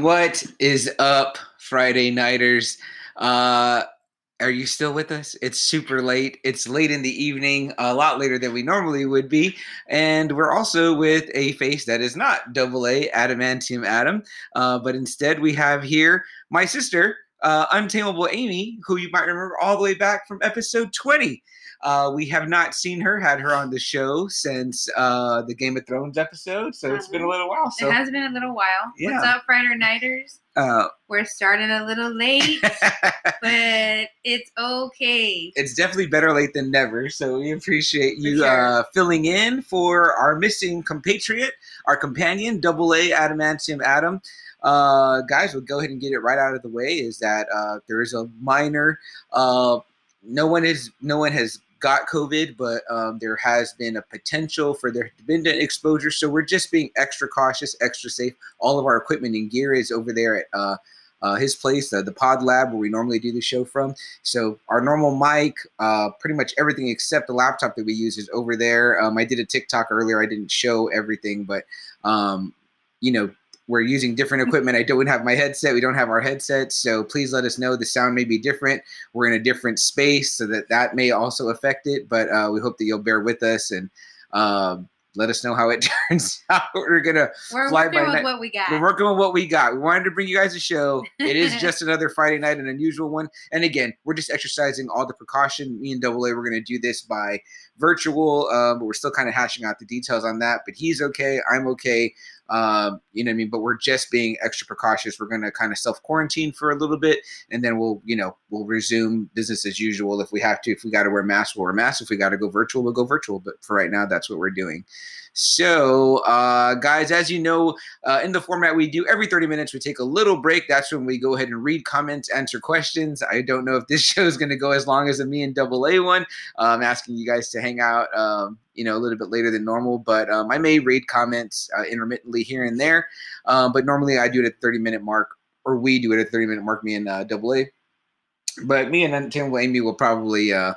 What is up, Friday Nighters? Uh, are you still with us? It's super late. It's late in the evening, a lot later than we normally would be. And we're also with a face that is not double A Adamantium Adam, uh, but instead we have here my sister, uh, Untamable Amy, who you might remember all the way back from episode 20. Uh, we have not seen her, had her on the show since uh, the Game of Thrones episode, so it's been a little while. So it has been a little while. What's Yeah. up, Friday Nighters? uh, We're starting a little late, but it's okay. it's definitely better late than never. So we appreciate you sure. uh, filling in for our missing compatriot, our companion, Double A Adamantium Adam. Uh, guys, we'll go ahead and get it right out of the way. Is that uh, there is a minor. Uh, no one is. No one has got COVID, but um, there has been a potential for there to exposure. So we're just being extra cautious, extra safe. All of our equipment and gear is over there at. Uh, uh, his place, uh, the Pod Lab, where we normally do the show from. So our normal mic, uh, pretty much everything except the laptop that we use is over there. Um, I did a TikTok earlier. I didn't show everything, but um, you know we're using different equipment. I don't have my headset. We don't have our headsets. So please let us know. The sound may be different. We're in a different space, so that that may also affect it. But uh, we hope that you'll bear with us and um, let us know how it turns out. We're gonna We're fly working by with night. what we got. we're working with what we got. We wanted to bring you guys a show. It is just another Friday night, an unusual one. And again, we're just exercising all the precaution. Me and Double A, we're going to do this by virtual, um, but we're still kind of hashing out the details on that. But he's okay. I'm okay. Um, you know what I mean? But we're just being extra precautious. We're going to kind of self quarantine for a little bit, and then we'll, you know, we'll resume business as usual if we have to. If we got to wear masks, we'll wear masks. If we got to go virtual, we'll go virtual. But for right now, that's what we're doing. So, uh, guys, as you know, uh, in the format we do every 30 minutes, we take a little break. That's when we go ahead and read comments, answer questions. I don't know if this show is going to go as long as the me and double A one. I'm asking you guys to hang out, um, you know, a little bit later than normal, but um, I may read comments uh, intermittently here and there. Um, but normally I do it at 30 minute mark, or we do it at 30 minute mark, me and uh, double A. But me and Untamable Amy will probably uh,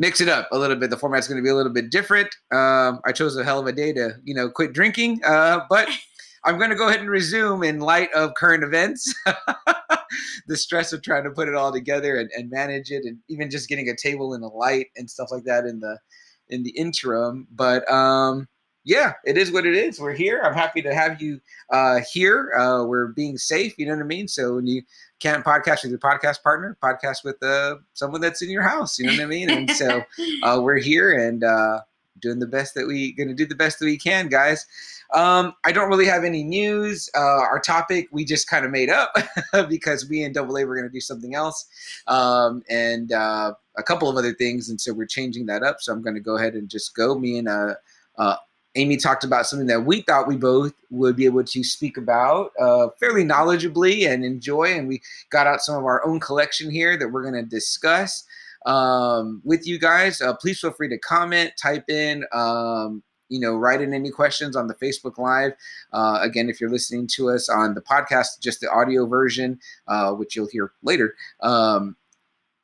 mix it up a little bit. The format's going to be a little bit different. Um, I chose a hell of a day to, you know, quit drinking, uh, but I'm going to go ahead and resume in light of current events. the stress of trying to put it all together and, and manage it, and even just getting a table and a light and stuff like that in the in the interim. But um, yeah, it is what it is. We're here. I'm happy to have you uh, here. Uh, we're being safe. You know what I mean. So when you can't podcast with your podcast partner, podcast with uh, someone that's in your house. You know what I mean. And so uh, we're here and uh, doing the best that we going to do the best that we can, guys. Um, I don't really have any news. Uh, our topic we just kind of made up because we and Double A were going to do something else, um, and uh, a couple of other things, and so we're changing that up. So I'm going to go ahead and just go. Me and uh, uh, Amy talked about something that we thought we both would be able to speak about uh, fairly knowledgeably and enjoy, and we got out some of our own collection here that we're going to discuss um, with you guys. Uh, please feel free to comment, type in, um, you know, write in any questions on the Facebook Live. Uh, again, if you're listening to us on the podcast, just the audio version, uh, which you'll hear later. Um,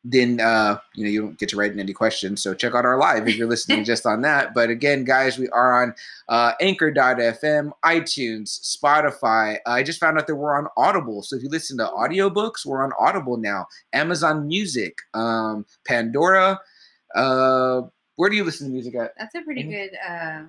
then uh, you know you don't get to write in any questions. So check out our live if you're listening just on that. But again, guys, we are on uh, Anchor.fm, iTunes, Spotify. I just found out that we're on Audible. So if you listen to audiobooks, we're on Audible now. Amazon Music, um, Pandora. Uh, where do you listen to music at? That's a pretty good. Uh,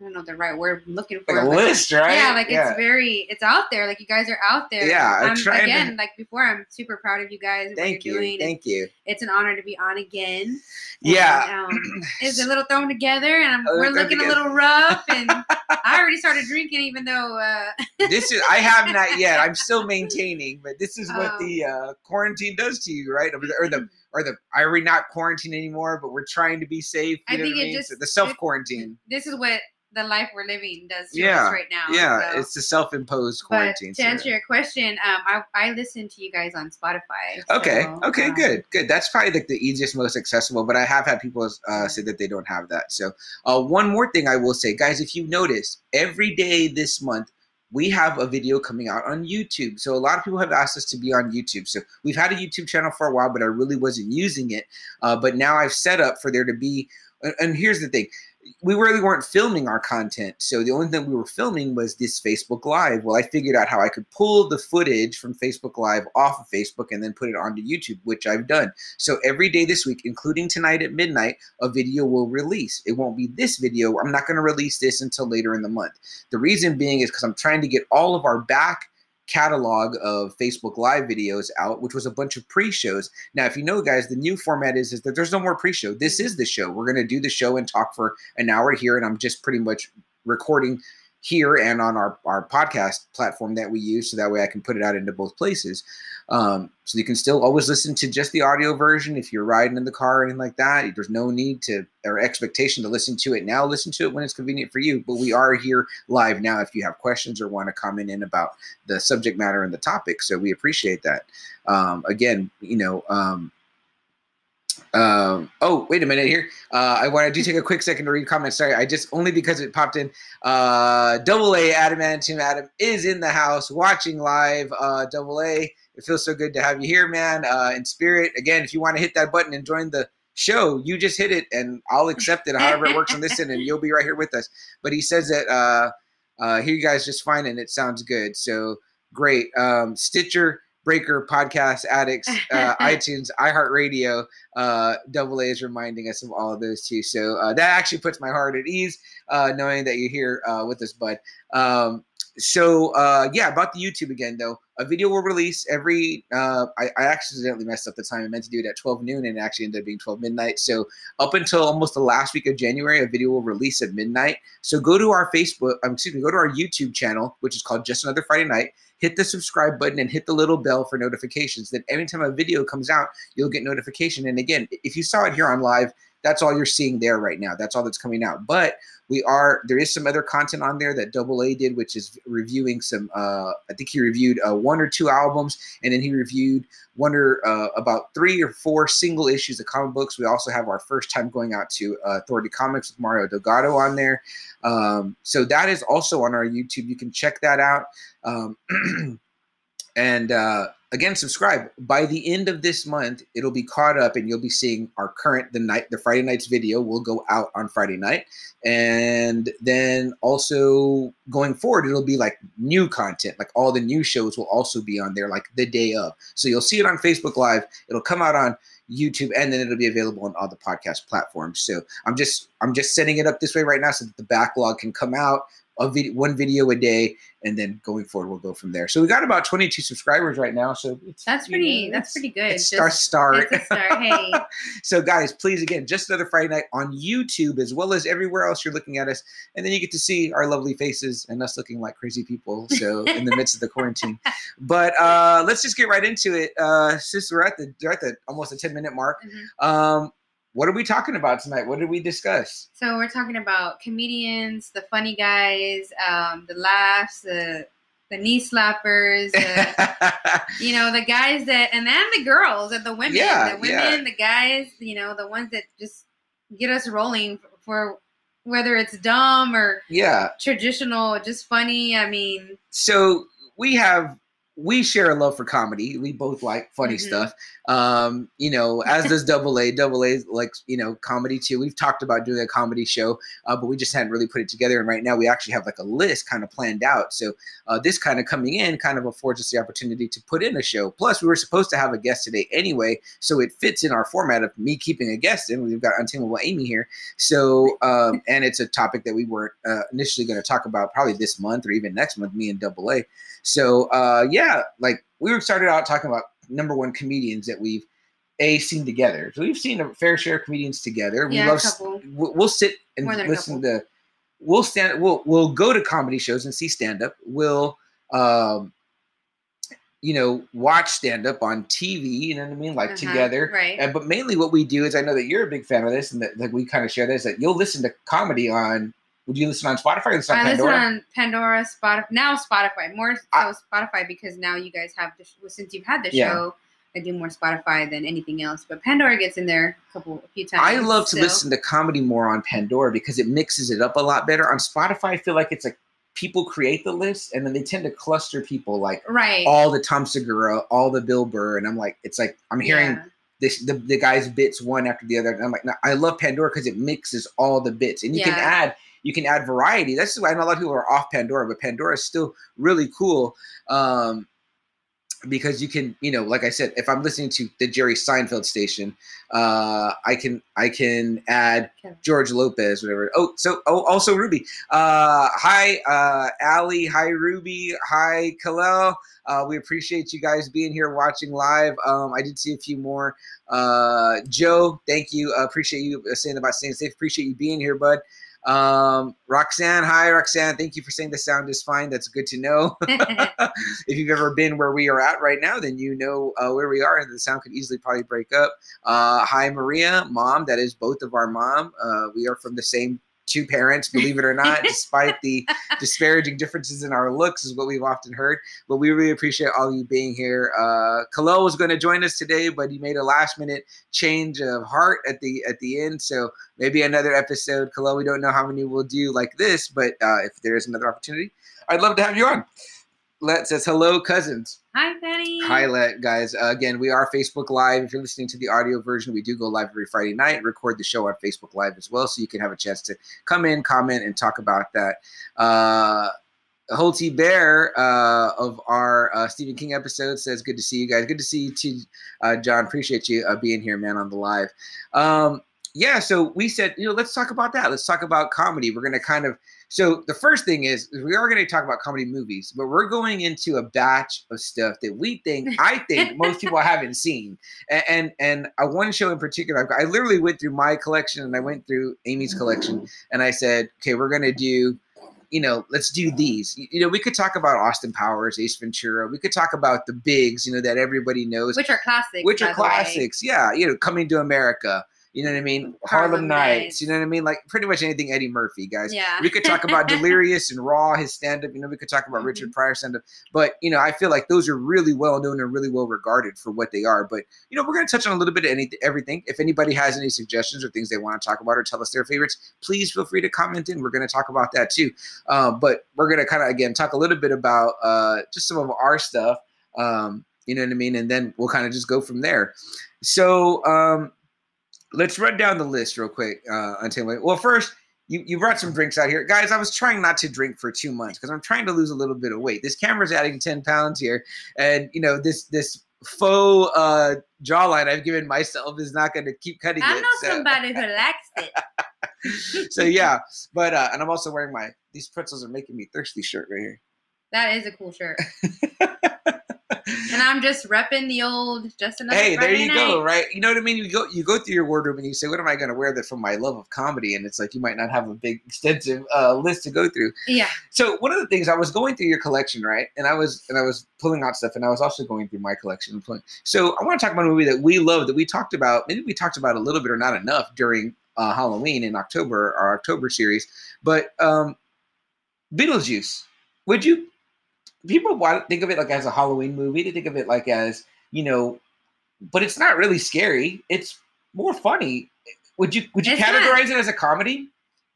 I don't know the right word I'm looking for. Like a list, right? Yeah, like Yeah. it's very, it's out there. Like you guys are out there. Yeah, I'm I'm, trying to- again, like before, I'm super proud of you guys. Thank you, doing. thank you. It's an honor to be on again. Yeah, And, um, it's a little thrown together, and I'm, we're looking together. a little rough. And I already started drinking, even though. Uh, this is I have not yet. I'm still maintaining, but this is what Oh. the uh, quarantine does to you, right? Or the, or the the are we not quarantine anymore, but we're trying to be safe. I think what it mean? just- So the self quarantine. This is what the life we're living does to Yeah, us right now. Yeah, so. it's the self imposed quarantine. But to answer your question, um, I, I listen to you guys on Spotify. Okay. so, okay. um, good. Good. That's probably like the easiest, most accessible. But I have had people uh, say that they don't have that. So, uh, one more thing I will say, guys, if you notice, every day this month we have a video coming out on YouTube. So a lot of people have asked us to be on YouTube. So we've had a YouTube channel for a while, but I really wasn't using it. Uh, but now I've set up for there to be. And here's the thing. We really weren't filming our content. So the only thing we were filming was this Facebook Live. Well, I figured out how I could pull the footage from Facebook Live off of Facebook and then put it onto YouTube, which I've done. So every day this week, including tonight at midnight, a video will release. It won't be this video. I'm not going to release this until later in the month. The reason being is because I'm trying to get all of our back catalog of Facebook Live videos out, which was a bunch of pre-shows. Now, if you know, guys, the new format is, is that there's no more pre-show. This is the show. We're to do the show and talk for an hour here, and I'm just pretty much recording here and on our, our podcast platform that we use so that way I can put it out into both places. Um, so you can still always listen to just the audio version if you're riding in the car or anything like that. There's no need to or expectation to listen to it now. Listen to it when it's convenient for you. But we are here live now if you have questions or want to comment in about the subject matter and the topic. So we appreciate that. Um, again, you know, um, um, oh, wait a minute here. Uh, I want to do take a quick second to read comments. Sorry, I just only because it popped in. Uh, double A Adamantium Adam is in the house watching live. Uh, double A, it feels so good to have you here, man. Uh, in spirit, again, if you want to hit that button and join the show, you just hit it, and I'll accept it. However it works on this end, and you'll be right here with us. But he says that uh, uh, here you guys just fine, and it sounds good. So great. Um, Stitcher. Breaker, Podcast Addicts, uh, iTunes, iHeartRadio, uh, Double A is reminding us of all of those too. So uh, that actually puts my heart at ease, uh, knowing that you're here uh, with us, bud. Um, so uh, yeah, about the YouTube again though, a video will release every. Uh, I, I accidentally messed up the time. I meant to do it at 12 noon, and it actually ended up being 12 midnight. So up until almost the last week of January, a video will release at midnight. So go to our Facebook, um, excuse me, go to our YouTube channel, which is called Just Another Friday Night. Hit the subscribe button and hit the little bell for notifications. Then anytime a video comes out, you'll get notification. And again, if you saw it here on live, that's all you're seeing there right now. That's all that's coming out. But we are there is some other content on there that Double A did, which is reviewing some. Uh, I think he reviewed uh, one or two albums, and then he reviewed one or uh, about three or four single issues of comic books. We also have our first time going out to uh, Authority Comics with Mario Delgado on there. Um, so that is also on our YouTube. You can check that out. Um, and uh, again, subscribe. By the end of this month, it'll be caught up, and you'll be seeing our current the night the Friday night's video will go out on Friday night, and then also going forward, it'll be like new content. Like all the new shows will also be on there, like the day of. So you'll see it on Facebook Live. It'll come out on YouTube, and then it'll be available on all the podcast platforms. So I'm just I'm just setting it up this way right now, so that the backlog can come out a video, one video a day, and then going forward we'll go from there. So we got about 22 subscribers right now. So it's, That's you pretty. know, that's pretty good. It's Just- start start. It's start. Hey, so guys, please again, just another Friday night on YouTube as well as everywhere else you're looking at us, and then you get to see our lovely faces and us looking like crazy people. So in the midst of the quarantine, but uh, let's just get right into it. Uh, since we're at the we're at the almost a 10 minute mark, Mhm. um, what are we talking about tonight? What did we discuss? so we're talking about comedians, the funny guys, um, the laughs, the the knee slappers. The, you know the guys that and then the girls and the women Yeah, the women yeah. the guys you know the ones that just get us rolling for whether it's dumb or yeah. traditional just funny i mean so we have we share a love for comedy. We both like funny Mhm. stuff. Um, you know, as does Double A. Double A likes you know comedy too. We've talked about doing a comedy show, uh, but we just hadn't really put it together. And right now, we actually have like a list kind of planned out. So uh, this kind of coming in kind of affords us the opportunity to put in a show. Plus, we were supposed to have a guest today anyway, so it fits in our format of me keeping a guest in. We've got Untamable Amy here, so um, and it's a topic that we weren't uh, initially going to talk about probably this month or even next month. Me and Double A. So uh, yeah, like we started out talking about number one comedians that we've a seen together. So we've seen a fair share of comedians together. We Yeah, love we'll, we'll sit and More than a listen to. We'll stand. We'll we'll go to comedy shows and see stand up. We'll um, you know, watch stand up on TV. You know what I mean, like Uh-huh, together. right? And, but mainly, what we do is, I know that you're a big fan of this, and that like we kind of share this. That you'll listen to comedy on. Would you listen on Spotify or listen on uh, I listen Pandora? on Pandora, Spotify. Now Spotify, more so I- Spotify because now you guys have the well, since you've had the Yeah. show. I do more Spotify than anything else, but Pandora gets in there a couple, a few times. I love to so- listen to comedy more on Pandora because it mixes it up a lot better. On Spotify, I feel like it's like people create the list and then they tend to cluster people like Right. all the Tom Segura, all the Bill Burr, and I'm like, it's like I'm hearing Yeah. this the, the guys bits one after the other, and I'm like, no, I love Pandora because it mixes all the bits, and you can add you can add variety. That's why I know a lot of people are off Pandora, but Pandora is still really cool. Um, because you can, you know, like I said, if I'm listening to the Jerry Seinfeld station, uh, I can I can add. George Lopez, whatever. Oh, so oh, also Ruby. Uh, hi, uh, Allie. Hi, Ruby. Hi, Kalel. Uh, we appreciate you guys being here watching live. Um, I did see a few more. Uh, Joe, thank you. Uh, appreciate you saying about staying safe. Appreciate you being here, bud. Um, Roxanne, hi, Roxanne. Thank you for saying the sound is fine. That's good to know. if you've ever been where we are at right now, then you know uh, where we are, and the sound could easily probably break up. Uh, hi, Maria, mom. That is both of our mom. Uh, we are from the same two parents, believe it or not, despite the disparaging differences in our looks, is what we've often heard. But we really appreciate all you being here. Uh, Khalil was going to join us today, but he made a last minute change of heart at the at the end. So maybe another episode. Khalil, we don't know how many we'll do like this, but uh, if there is another opportunity, I'd love to have you on. Let says hello, cousins. Hi, Penny. Hi, let guys. Uh, again, we are Facebook Live. If you're listening to the audio version, we do go live every Friday night. Record the show on Facebook Live as well, so you can have a chance to come in, comment, and talk about that. Uh, Holty Bear uh, of our uh, Stephen King episode says, "Good to see you guys. Good to see you too, uh, John. Appreciate you uh, being here, man, on the live." Um, yeah, so we said, you know, let's talk about that. Let's talk about comedy. We're going to kind of so the first thing is we are going to talk about comedy movies, but we're going into a batch of stuff that we think I think most people haven't seen. And and, and uh, one show in particular, I've got- I literally went through my collection and I went through Amy's collection, and I said, okay, we're going to do. You know, let's do these. You- You know, we could talk about Austin Powers, Ace Ventura. We could talk about the bigs, you know, that everybody knows, Which are classics. which are classics. Yeah, you know, Coming to America. You know what I mean? Harlem, Harlem Nights. Nights. You know what I mean? Like pretty much anything Eddie Murphy, guys. Yeah. We could talk about Delirious and Raw, his stand up. You know, we could talk about Mhm. Richard Pryor stand up. But, you know, I feel like those are really well known and really well regarded for what they are. But, you know, we're going to touch on a little bit of any, everything. If anybody has any suggestions or things they want to talk about or tell us their favorites, please feel free to comment in. We're going to talk about that too. Um, but we're going to kind of, again, talk a little bit about uh, just some of our stuff. Um, you know what I mean? And then we'll kind of just go from there. So, um, let's run down the list real quick. Uh, until well, first you, you brought some drinks out here, guys. I was trying not to drink for two months because I'm trying to lose a little bit of weight. This camera's adding ten pounds here, and you know this this faux uh, jawline I've given myself is not going to keep cutting I it. know so, somebody who likes it. so yeah, but uh, and I'm also wearing my these pretzels are making me thirsty shirt right here. That is a cool shirt. and I'm just repping the old just another hey, there Friday you go, right? You know what I mean? You go you go through your wardrobe and you say, "What am I going to wear that from my love of comedy?" And it's like you might not have a big extensive uh, list to go through. Yeah. So one of the things I was going through your collection, right? And I was and I was pulling out stuff, and I was also going through my collection. So I want to talk about a movie that we love that we talked about. Maybe we talked about a little bit or not enough during uh, Halloween in October, our October series. But um, Beetlejuice. Would you? People think of it like as a Halloween movie. They think of it like as you know, but it's not really scary. It's more funny. Would you would you It's not. categorize it as a comedy?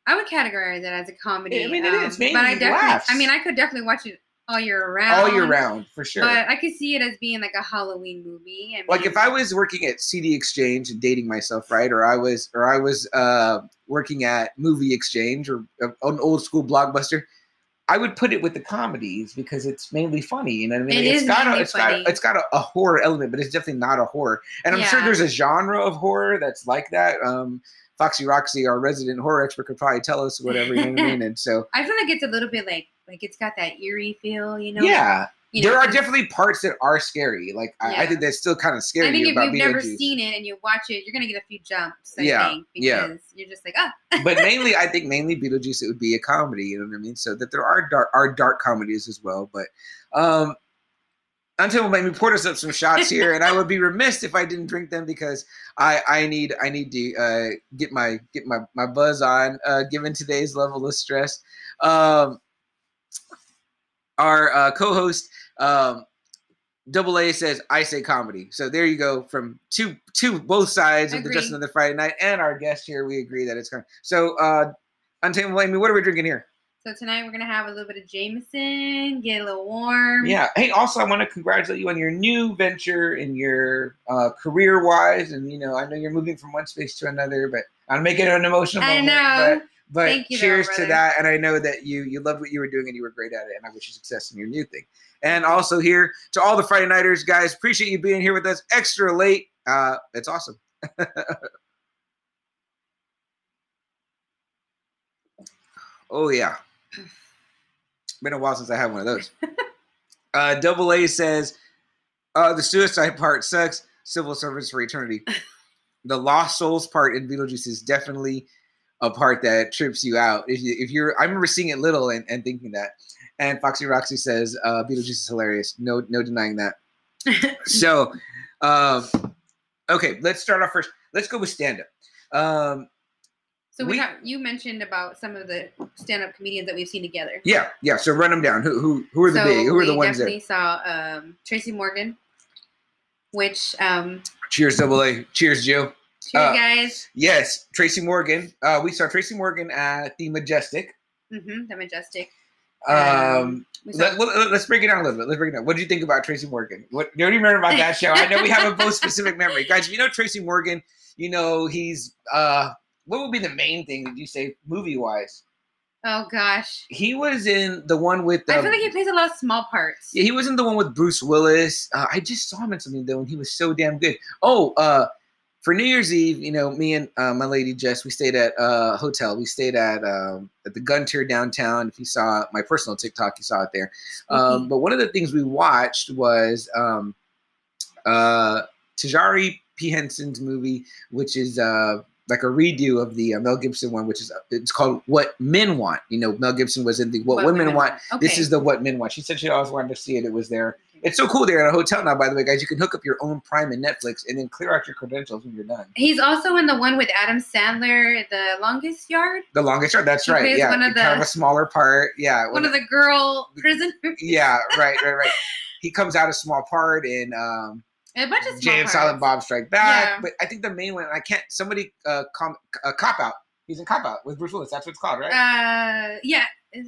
I would categorize it as a comedy. I mean, it is. um, Mainly but I definitely, laughs. I mean, I could definitely watch it all year round. All year round, for sure. But I could see it as being like a Halloween movie. I mean, like if I was working at CD Exchange and dating myself, right, or I was, or I was uh, working at Movie Exchange or uh, an old school blockbuster, I would put it with the comedies because it's mainly funny. You know what I mean? It it's is got a, it's got, funny. it's got a, a horror element, but it's definitely not a horror. And I'm sure there's a genre of horror that's like that. Um, Foxy Roxy, our resident horror expert, could probably tell us whatever. You know what I mean? And so, I feel like it's a little bit like like it's got that eerie feel, you know? yeah, You know, there are definitely parts that are scary. Like I, I Yeah. think that's still kind of scary I think if you've never seen it and you watch it, you're gonna get a few jumps. I Yeah, think, yeah. you're just like, ah, but mainly I think mainly Beetlejuice it would be a comedy, you know what I mean? So that there are dark are dark comedies as well. But um until made me poured us up some shots here, and I would be remiss if I didn't drink them because I I need I need to uh, get my get my my buzz on uh, given today's level of stress. Um, our uh, co-host um, Double A says I say comedy, so there you go from two two both sides of the. Just Another Friday Night, and our guest here we agree that it's coming. So uh, Untamable Amy, what are we drinking here? So tonight we're gonna have a little bit of Jameson, get a little warm. Yeah. Hey, also, I want to congratulate you on your new venture in your uh, career wise. And, you know, I know you're moving from one space to another, but I'm making it an emotional I moment. know. But, Thank you, though, cheers to that. And I know that you you loved what you were doing and you were great at it. And I wish you success in your new thing. And also here to all the Friday Nighters, guys, appreciate you being here with us extra late. Uh, it's awesome. oh, yeah. Been a while since I had one of those. Uh, Double A says, uh, the suicide part sucks. Civil service for eternity. the lost souls part in Beetlejuice is definitely a part that trips you out. If, you, if you're, I remember seeing it little and, and thinking that. And Foxy Roxy says, uh, Beetlejuice is hilarious. No, no denying that. so, um, okay, let's start off first. Let's go with stand up. Um, So we, We- have you mentioned about some of the stand-up comedians that we've seen together. yeah, yeah. So run them down. Who, who, who are the so big? Who are the we ones definitely that? saw um, Tracy Morgan, which um, Cheers, Double A. Cheers, Joe. Cheers Uh, guys, Yes, Tracy Morgan. Uh, we saw Tracy Morgan at the Majestic. Mm-hmm, the Majestic. Um, saw, let, us break it down a little bit. Let's break it down. What did you think about Tracy Morgan? What do you remember about that show? I know we have a both specific memory, guys. If you know Tracy Morgan, you know he's uh, what would be the main thing that you say movie wise? oh gosh, He was in the one with the. I feel like he plays a lot of small parts. yeah, he was in the one with Bruce Willis. Uh, I just saw him in something though, and he was so damn good. Oh, uh, for New Year's Eve, you know, me and uh, my lady Jess, we stayed at a hotel. We stayed at um, at the Gunter downtown. If you saw my personal TikTok, you saw it there. Um, Spooky. but one of the things we watched was um, uh, Taraji P Henson's movie, which is uh, like a redo of the uh, Mel Gibson one, which is uh, it's called What Men Want. You know, Mel Gibson was in the What, Women, Want. Okay. This is the What Men Want. She said she always wanted to see it. It was there. It's so cool there at a hotel now, by the way, guys. You can hook up your own Prime and Netflix and then clear out your credentials when you're done. He's also in the one with Adam Sandler, The Longest Yard. The longest yard. That's He right. Yeah, one of kind of the- a smaller part. Yeah, One of the girl prisoners. yeah, right, right, right. He comes out a small part in um, A bunch of Jay and. Silent Bob Strike Back. Yeah. But I think the main one, I can't. Somebody uh, com, uh, cop out. He's in cop out with Bruce Willis. That's what it's called, right? Uh, yeah,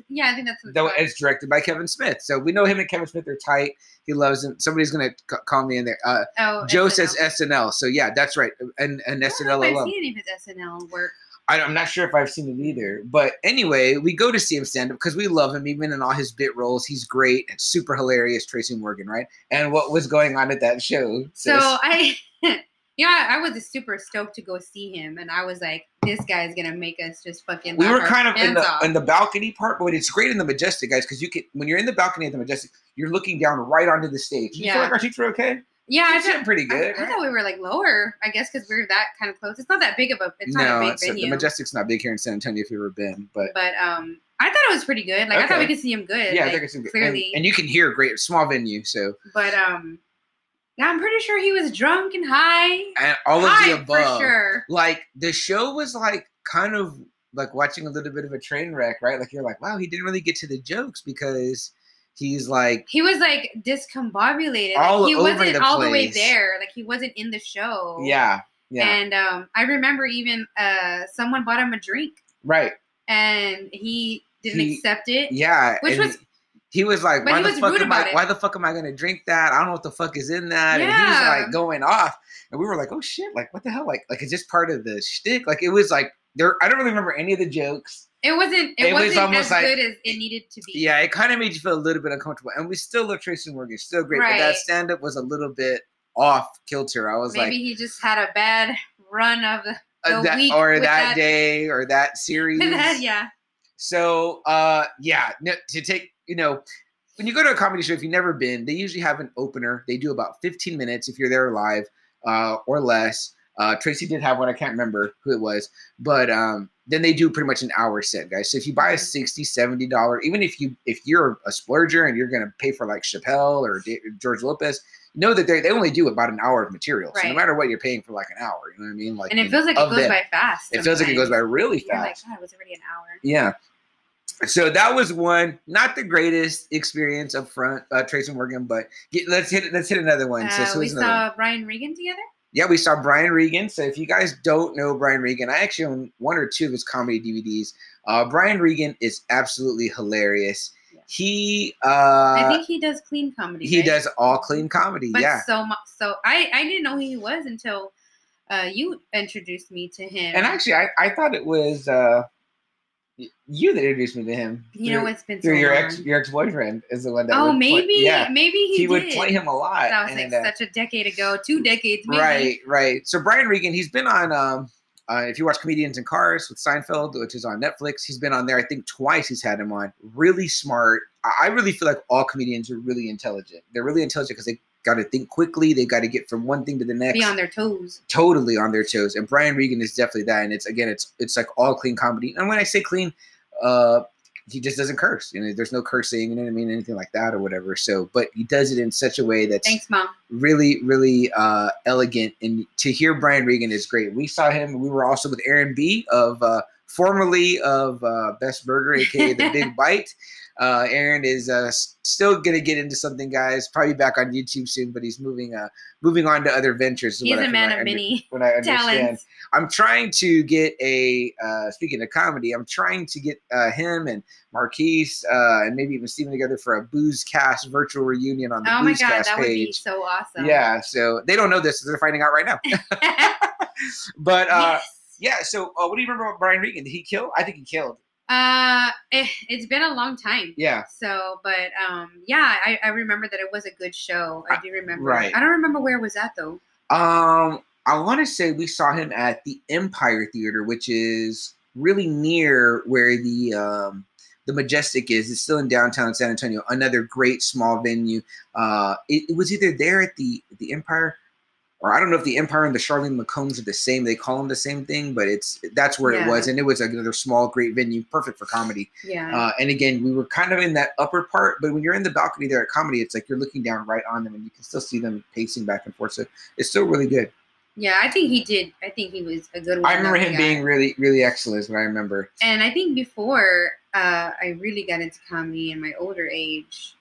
yeah, I think that's Though it's directed by Kevin Smith, so we know him and Kevin Smith are tight. He loves him. Somebody's gonna c- call me in there. Uh, Oh, Joe SNL. says SNL, so yeah, that's right. And and I SNL I've alone. seen any of his SNL work. I, I'm not sure if I've seen it either. But anyway, we go to see him stand up because we love him, even in all his bit roles. He's great and super hilarious, Tracy Morgan, right? And what was going on at that show? So? I, yeah, I was super stoked to go see him, and I was like, this guy's gonna make us just fucking. we were kind of in the off. in the balcony part, but it's great in the majestic, guys, because you can when you're in the balcony at the majestic, you're looking down right onto the stage. You feel Yeah. like our seats were okay? yeah, I It's thought, pretty I, good. I thought we were like lower, I guess, because we are that kind of close. It's not that big of a. It's not no, a big it's- venue. the majestic's not big here in San Antonio if you've ever been, but but um, I thought it was pretty good. Like I thought we could see him good. yeah, like, they're gonna- and, clearly. and you can hear great small venue, so But um, yeah, I'm pretty sure he was drunk and high. and all of the above. sure. like the show was like kind of like watching a little bit of a train wreck, right? Like you're like, wow, he didn't really get to the jokes because he's like, He was like discombobulated. All like, he over wasn't the all the way there. Like he wasn't in the show. yeah, yeah, And um, I remember even uh, someone bought him a drink, right, and he didn't He- accept it. yeah. Which was- he was like, but why he the was fuck am I? it. Why the fuck am I gonna drink that? I don't know what the fuck is in that. And Yeah. he's like going off, and we were like, oh shit, like what the hell? Like, like is this part of the shtick? Like it was like there. I don't really remember any of the jokes. It wasn't. It, It was wasn't almost as like- good as it needed to be. Yeah, it kind of made you feel a little bit uncomfortable, and we still love Tracy Morgan, still great, but that Right. stand up was a little bit off kilter. I was Maybe like. Maybe he just had a bad run of the. uh, that, week or that, that- day or that series. yeah. So uh yeah, no, to take you know when you go to a comedy show, if you've never been, they usually have an opener. They do about 15 minutes if you're there live uh, or less. Uh, Tracy did have one. I can't remember who it was, but um, then they do pretty much an hour set, guys. So if you buy a 60 70 dollar, even if you if you're a splurger and you're gonna pay for like Chappelle or Da- George Lopez, know that they they only do about an hour of material. So no matter what, you're paying for like an hour. You know what I mean? Like and it feels like it goes them. by fast. It feels like it goes by sometimes. really You're like, fast. God, it was already an hour. Yeah. So that was one, not the greatest experience up front, uh, Tracy Morgan, but get, let's hit let's hit another one. so, Uh, so we one? saw Brian Regan together. Yeah, we saw Brian Regan. So if you guys don't know Brian Regan, I actually own one or two of his comedy DVDs. Uh, Brian Regan is absolutely hilarious. Yeah. He uh, I think he does clean comedy. he right? does all clean comedy. But yeah, so much. So I I didn't know who he was until uh, you introduced me to him. and actually, I, I thought it was uh, you that introduced me to him. you know through- it's been so through your long. ex your ex boyfriend is the one that. oh, would play- maybe yeah, maybe he, he, would play him a lot. That was like uh, such a decade ago, two decades maybe. Right, right. So Brian Regan, he's been on. Um, uh, if you watch Comedians in Cars with Seinfeld, which is on Netflix, he's been on there. I think twice. He's had him on. Really smart. I I really feel like all comedians are really intelligent. They're really intelligent because they got to think quickly. They got to get from one thing to the next. Be on their toes. totally on their toes. And Brian Regan is definitely that. And it's again, it's it's like all clean comedy. And when I say clean, uh, he just doesn't curse. You know, there's no cursing. You know what I mean? Anything like that or whatever. So, but he does it in such a way that's Thanks, mom. really, really uh, elegant. And to hear Brian Regan is great. We saw him. We were also with Aaron B. of uh, formerly of uh, Best Burger, aka the Big Bite. Uh, Aaron is uh, still gonna get into something, guys. Probably back on YouTube soon, but he's moving uh, moving on to other ventures. He's a man of under- many What I understand. talents. I'm trying to get a uh, speaking of comedy. I'm trying to get uh, him and Marquise uh, and maybe even Steven together for a Booze Cast virtual reunion on the Oh my Booze god, Cast that would be page. so awesome. Yeah, so they don't know this; they're finding out right now. but uh, yes. yeah, so uh, what do you remember about Brian Regan? Did he kill? I think he killed. Uh, it, it's been a long time. Yeah, So, but um, yeah, I, I remember that it was a good show. I do remember. right. I don't remember where it was at though. Um, I want to say we saw him at the Empire Theater, which is really near where the um, the Majestic is. It's still in downtown San Antonio. Another great small venue. Uh, it, it was either there at the the Empire, or I don't know if the Empire and the Charline McCombs are the same. They call them the same thing, but it's that's where it was, and it was another small, great venue, perfect for comedy. Yeah. Uh, and again, we were kind of in that upper part, but when you're in the balcony there at comedy, it's like you're looking down right on them, and you can still see them pacing back and forth. So it's still really good. yeah, I think he did. I think he was a good one. I remember him guy. being really, really excellent. Is what I remember. And I think before uh, I really got into comedy in my older age,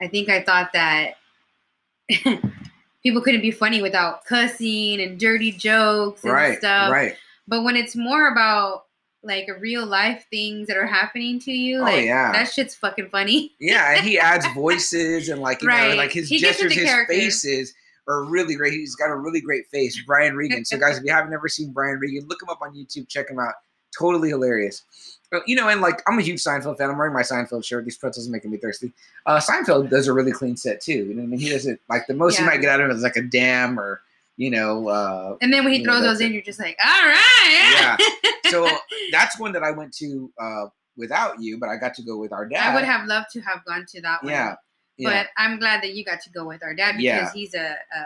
I think I thought that people couldn't be funny without cussing and dirty jokes and Right, stuff. right. But when it's more about like real life things that are happening to you, Oh, yeah. that shit's fucking funny. Yeah, and he adds voices and like you know, like his He gestures, his character. faces are really great. He's got a really great face, Brian Regan. So guys, if you haven't never seen Brian Regan, look him up on YouTube. Check him out. Totally hilarious. Uh, You know, and like I'm a huge Seinfeld fan. I'm wearing my Seinfeld shirt. These pretzels are making me thirsty. Uh, Seinfeld does a really clean set too. You know what I mean? He doesn't like the most you might get out of it is like a damn or you know. Uh, And then when he throws that's those in, you're just like, all right. Yeah. so that's one that I went to uh, without you, but I got to go with our dad. I would have loved to have gone to that one. Yeah. Yeah. But I'm glad that you got to go with our dad because Yeah. he's a, a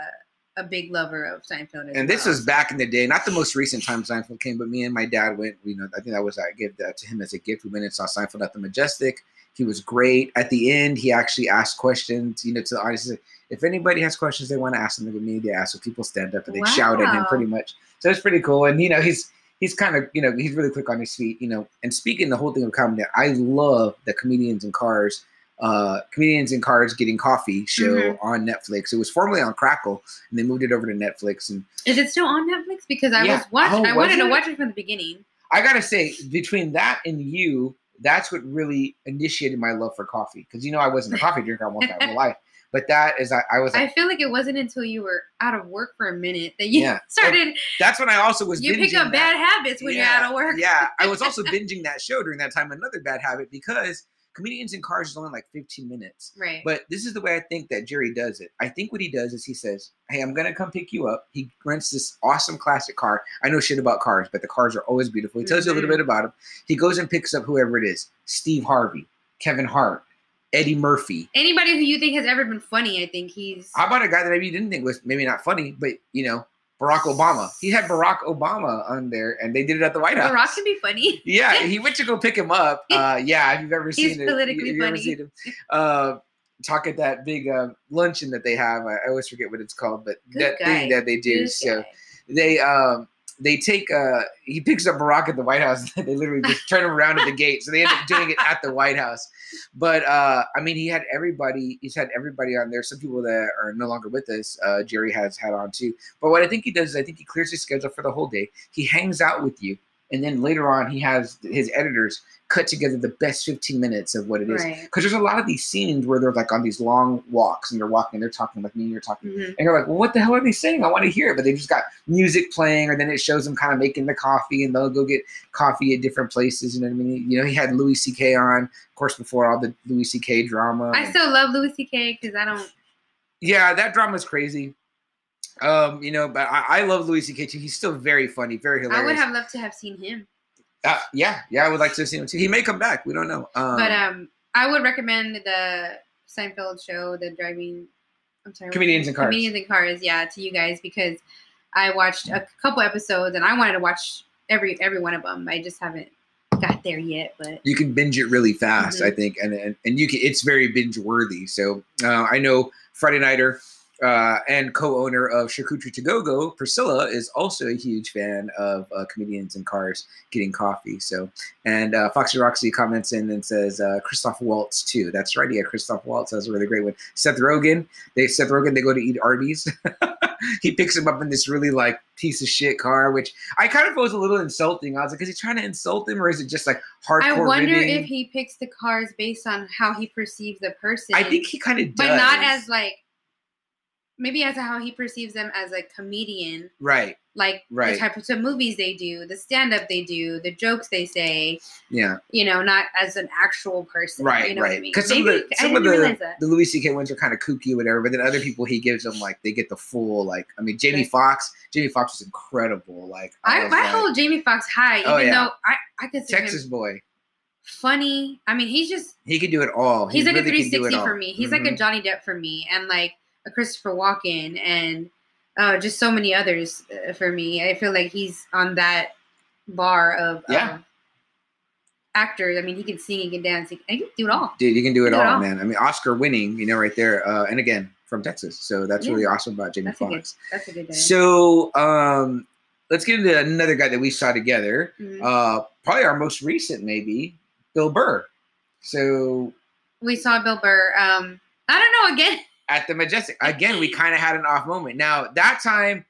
a big lover of Seinfeld. And this well. was back in the day, not the most recent time Seinfeld came, but me and my dad went. You know, I think that was I gave that to him as a gift. We went and saw Seinfeld at the Majestic. He was great. At the end, he actually asked questions. You know, to the audience. If anybody has questions they want to ask them, to me, they ask. So people stand up and they shout at him, pretty much. So it's pretty cool. And you know, he's he's kind of you know he's really quick on his feet. You know, and speaking the whole thing of comedy, I love the comedians in cars. Uh, comedians in cars getting coffee show Mhm. on Netflix. It was formerly on Crackle, and they moved it over to Netflix. And Is it still on Netflix? Because I Yeah. was watching. Oh, I wanted to watch it from the beginning. I gotta say, between that and you, that's what really initiated my love for coffee. Because you know, I wasn't a coffee drinker almost my whole life, but that is I, I was I feel like it wasn't until you were out of work for a minute that you Yeah. started. that's when I also was. You pick up that. bad habits when Yeah, you're out of work. yeah, I was also binging that show during that time. Another bad habit because comedians in cars is only like 15 minutes. Right. But this is the way I think that Jerry does it. I think what he does is he says, Hey, I'm going to come pick you up. He rents this awesome classic car. I know shit about cars, but the cars are always beautiful. He tells you a little Mhm. bit about them. He goes and picks up whoever it is Steve Harvey, Kevin Hart, Eddie Murphy. Anybody who you think has ever been funny, I think he's. How about a guy that maybe you didn't think was maybe not funny, but you know, Barack Obama. He had Barack Obama on there, and they did it at the White House. Barack can be funny. yeah, he went to go pick him up. Uh, yeah, if you've ever He's seen it, politically you, funny. seen him uh, talk at that big uh, luncheon that they have. I, I always forget what it's called, but Good that guy. thing that they do. Good So guy. they um they take uh he picks up Barack at the White House. they literally just turn him around at the gate. So they end up doing it at the White House. But uh I mean he had everybody he's had everybody on there. Some people that are no longer with us, uh Jerry has had on too. But what I think he does is I think he clears his schedule for the whole day. He hangs out with you. And then later on he has his editors cut together the best 15 minutes of what it is. Right. Because there's a lot of these scenes where they're like on these long walks and they're walking, they're talking like me, and you're talking Mhm. and you're like, well, what the hell are they saying? I want to hear it. But they just got music playing, or then it shows them kind of making the coffee, and they'll go get coffee at different places. You know what I mean? You know, he had Louis C.K. on, of course, before all the Louis C.K. drama. I still love Louis C.K. because I don't. yeah, that drama's crazy. Um, you know, but I, I love Louis C.K. too. He's still very funny, very hilarious. I would have loved to have seen him, uh, yeah, yeah, I would like to have seen him too. He may come back. We don't know. Um, but um, I would recommend the Seinfeld show, the driving. I'm sorry. Comedians in Cars. Comedians in Cars, yeah, to you guys because I watched a couple episodes and I wanted to watch every every one of them. I just haven't got there yet, but you can binge it really fast, Mhm. I think, and, and and you can. It's very binge worthy. So uh, I know Friday Nighter uh, and co-owner of Charcuterie to Go Go, Priscilla, is also a huge fan of uh, comedians in cars getting coffee. So and uh, Foxy Roxy comments in and says uh, Christoph Waltz too. That's right, yeah, Christoph Waltz. That's a really great one. Seth Rogen, they Seth Rogen, they go to eat Arby's. he picks him up in this really like piece of shit car, which I kind of thought was a little insulting. I was like, is he trying to insult him or is it just like hardcore? I wonder ribbing? if he picks the cars based on how he perceives the person. I think he kind of does, but not as like maybe as how he perceives them as a comedian, right. like Right. the types of movies they do, the stand up they do, the jokes they say, Yeah, you know, not as an actual person. right, you know What I right. mean? Because some of the some of the the Louis C.K. ones are kind of kooky, or whatever. But then other people he gives them like they get the full like. I mean, Jamie Right. Foxx. Jamie Foxx was incredible. Like I, I like, hold Jamie Foxx high, even Oh, yeah. though I I consider Texas him boy. funny. I mean, he's just He can do it all. He he's like a really it 360 for me. He's like a Mhm. Johnny Depp for me, and like a Christopher Walken, and uh, just so many others uh, for me. I feel like he's on that bar of Yeah. of actors. I mean, he can sing, he can dance, he can, he can do it all. Dude, you can do it Do it all, all. man. I mean, Oscar winning, you know, right there. Uh, and again, from Texas. So that's Yeah. really awesome about Jamie That's a good. Foxx. That's a good day. So um, let's get into another guy that we saw together. Mhm. Uh, probably our most recent, maybe Bill Burr. So we saw Bill Burr. Um, I don't know again. at the Majestic, again, we kind of had an off moment. Now that time,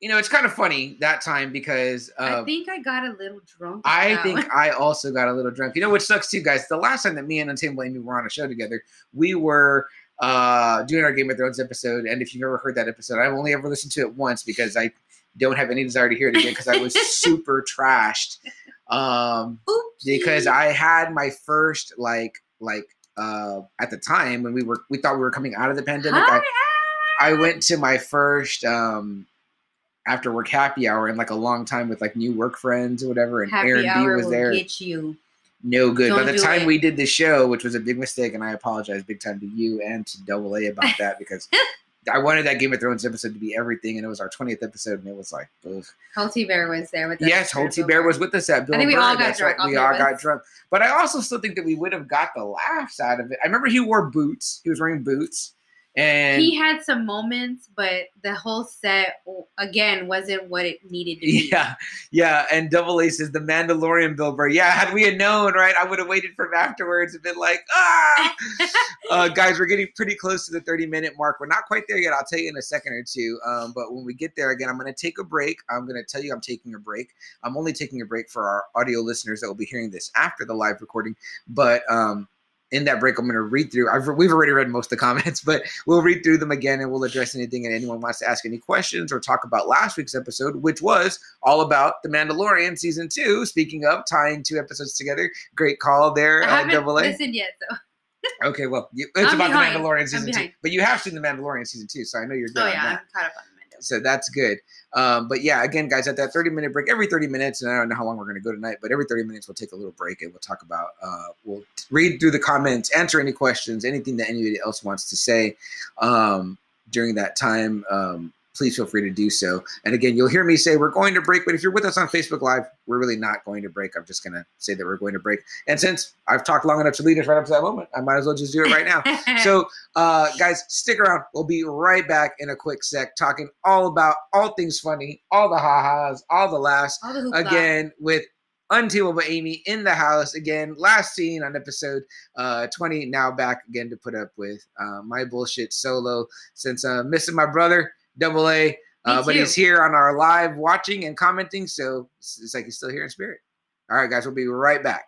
you know, it's kind of funny that time because I um, think I got a little drunk. I now. think I also got a little drunk. You know which sucks too, guys? The last time that me and Untamed Amy were on a show together, we were uh doing our Game of Thrones episode. And if you've ever heard that episode, I've only ever listened to it once because I don't have any desire to hear it again because I was super trashed. Um Oopsie. because I had my first like like uh at the time when we were we thought we were coming out of the pandemic. I, Hi, I went to my first um after work happy hour in like a long time with like new work friends or whatever, and Happy Aaron B hour was there. get you. No good. By Don't the time it. we did the show, which was a big mistake, and I apologize big time to you and to Double A about that because I wanted that Game of Thrones episode to be everything, and it was our twentieth episode, and it was like, ugh. Holty Bear was there with us. yes, Holty Bear was with us at Bill think we Burr. all got That's drunk, right. We all got drunk, but I also still think that we would have got the laughs out of it. I remember he wore boots. He was wearing boots, and he had some moments, but the whole set again wasn't what it needed to be. Yeah, yeah. And Double A says the Mandalorian Bill Burr. Yeah, had we had known, right, I would have waited for him afterwards and been like, ah. uh, guys, we're getting pretty close to the 30 minute mark. We're not quite there yet. I'll tell you in a second or two. Um, but when we get there again, I'm going to take a break. I'm going to tell you I'm taking a break. I'm only taking a break for our audio listeners that will be hearing this after the live recording. But um, in that break, I'm going to read through. I've, we've already read most of the comments, but we'll read through them again and we'll address anything and anyone wants to ask any questions or talk about last week's episode, which was all about The Mandalorian season two. Speaking of tying two episodes together, great call there, I uh, haven't Double A. listened yet, though. Okay, well, you, it's I'm about behind. the Mandalorian season two, but you have seen the Mandalorian season two, so I know you're good Oh yeah. I'm caught up on. So that's good. Um, but yeah, again, guys, at that 30 minute break, every 30 minutes, and I don't know how long we're going to go tonight, but every 30 minutes we'll take a little break and we'll talk about, uh, we'll read through the comments, answer any questions, anything that anybody else wants to say um, during that time. Um, please feel free to do so. And again, you'll hear me say we're going to break, but if you're with us on Facebook Live, we're really not going to break. I'm just going to say that we're going to break. And since I've talked long enough to lead us right up to that moment, I might as well just do it right now. so, uh, guys, stick around. We'll be right back in a quick sec, talking all about all things funny, all the ha-has, all the laughs. All the. Again, with Untamable Amy in the house again. Last seen on episode uh, 20. Now back again to put up with uh, my bullshit solo since uh, missing my brother, Double A. Uh, but he's here on our live watching and commenting, so it's, it's like he's still here in spirit. All right, guys, we'll be right back.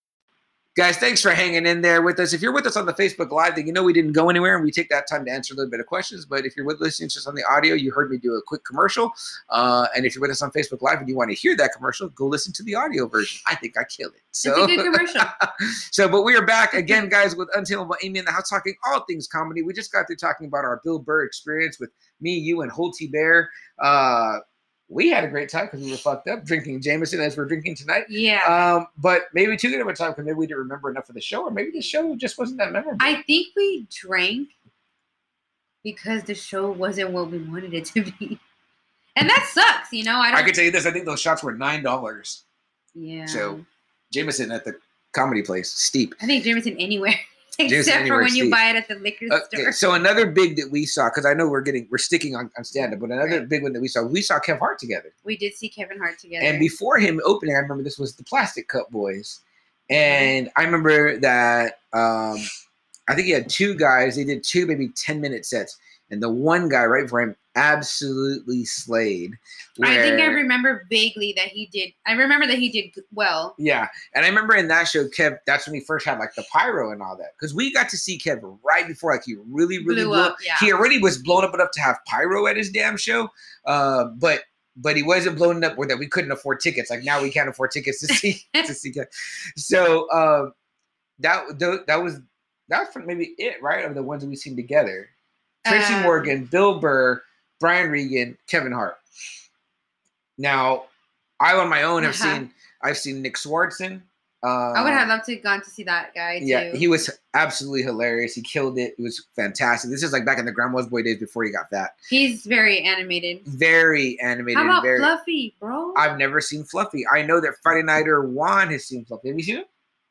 Guys, thanks for hanging in there with us. If you're with us on the Facebook Live, then you know we didn't go anywhere and we take that time to answer a little bit of questions. But if you're with listening just on the audio, you heard me do a quick commercial. Uh, and if you're with us on Facebook Live and you want to hear that commercial, go listen to the audio version. I think I killed it. So, It's a good commercial. so, but we are back again, guys, with Untamable Amy in the house talking all things comedy. We just got through talking about our Bill Burr experience with me, you, and Holty Bear. Uh, we had a great time because we were fucked up drinking Jameson as we're drinking tonight. yeah. Um, but maybe too good of a time because maybe we didn't remember enough of the show, or maybe the show just wasn't that memorable. I think we drank because the show wasn't what we wanted it to be. And that sucks, you know. I I, don't I can tell you this: I think those shots were nine dollars. Yeah. So Jameson at the comedy place, steep. I think Jameson anywhere. Except for when you Steve. buy it at the liquor Okay, store. so another big that we saw because I know we're getting we're sticking on, on stand up, but another Right. big one that we saw, we saw Kev Hart together. We did see Kevin Hart together. And before him opening, I remember this was the Plastic Cup Boys, and I remember that um, I think he had two guys. They did two maybe ten minute sets, and the one guy right before him absolutely slayed. I think I remember vaguely that he did. I remember that he did well. Yeah, and I remember in that show, Kev. That's when he first had like the pyro and all that, because we got to see Kev right before like he really, really Blew blew up, yeah. He already was blown up enough to have pyro at his damn show, uh, but but he wasn't blown up where that we couldn't afford tickets. Like now we can't afford tickets to see to see Kev. So um, that that was that's maybe it, right? Of the ones that we seen together, Tracy Um, Morgan, Bill Burr, Brian Regan, Kevin Hart. Now, I on my own have Uh-huh. seen I've seen Nick Swardson. Uh, I would have loved to have gone to see that guy too. Yeah, he was absolutely hilarious. He killed it. It was fantastic. This is like back in the Grandma's Boy days before he got fat. He's very animated. Very animated. How about very. Fluffy, bro? I've never seen Fluffy. I know that Friday Nighter Juan has seen Fluffy. Have you seen him?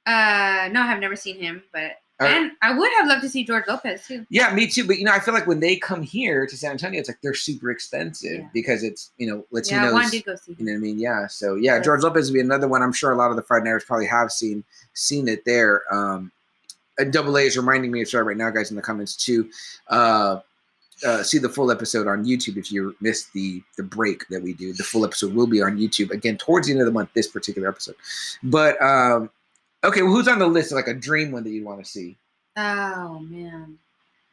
uh, no, I've never seen him, but Uh, and I would have loved to see George Lopez too. Yeah, me too. But you know, I feel like when they come here to San Antonio, it's like they're super expensive Yeah. because it's you know Latinos. Yeah, Juan did go see You know what I mean? Yeah. So yeah, Yes. George Lopez would be another one. I'm sure a lot of the Friday Nighters probably have seen seen it there. Um, double A is reminding me of sorry right now, guys, in the comments too. Uh, uh, see the full episode on YouTube if you missed the the break that we do. The full episode will be on YouTube again towards the end of the month. This particular episode, but um, okay, well, who's on the list? Like a dream one that you'd want to see? Oh man,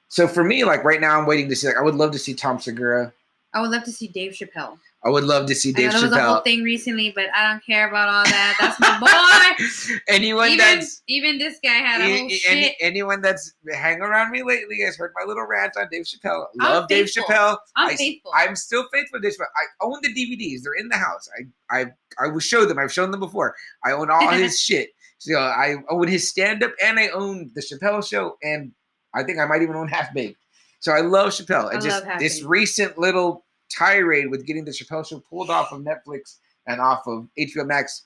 So for me, like right now, I'm waiting to see. Like I would love to see Tom Segura. I would love to see Dave Chappelle. I would love to see I Dave Chappelle. there was a whole thing recently, but I don't care about all that. That's my boy. Anyone even that's even this guy had a whole a- shit. anyone that's hang around me lately has heard my little rant on Dave Chappelle. I'm Love Dave faithful. Chappelle. I'm I- faithful. I'm still faithful to Dave Chappelle. I own the DVDs. They're in the house. I I I will show them. I've shown them before. I own all his shit. So I own his stand up and I own the Chappelle show and I think I might even own Half Baked. So I love Chappelle. I And just love Half this recent little tirade with getting the Chappelle show pulled off of Netflix and off of HBO Max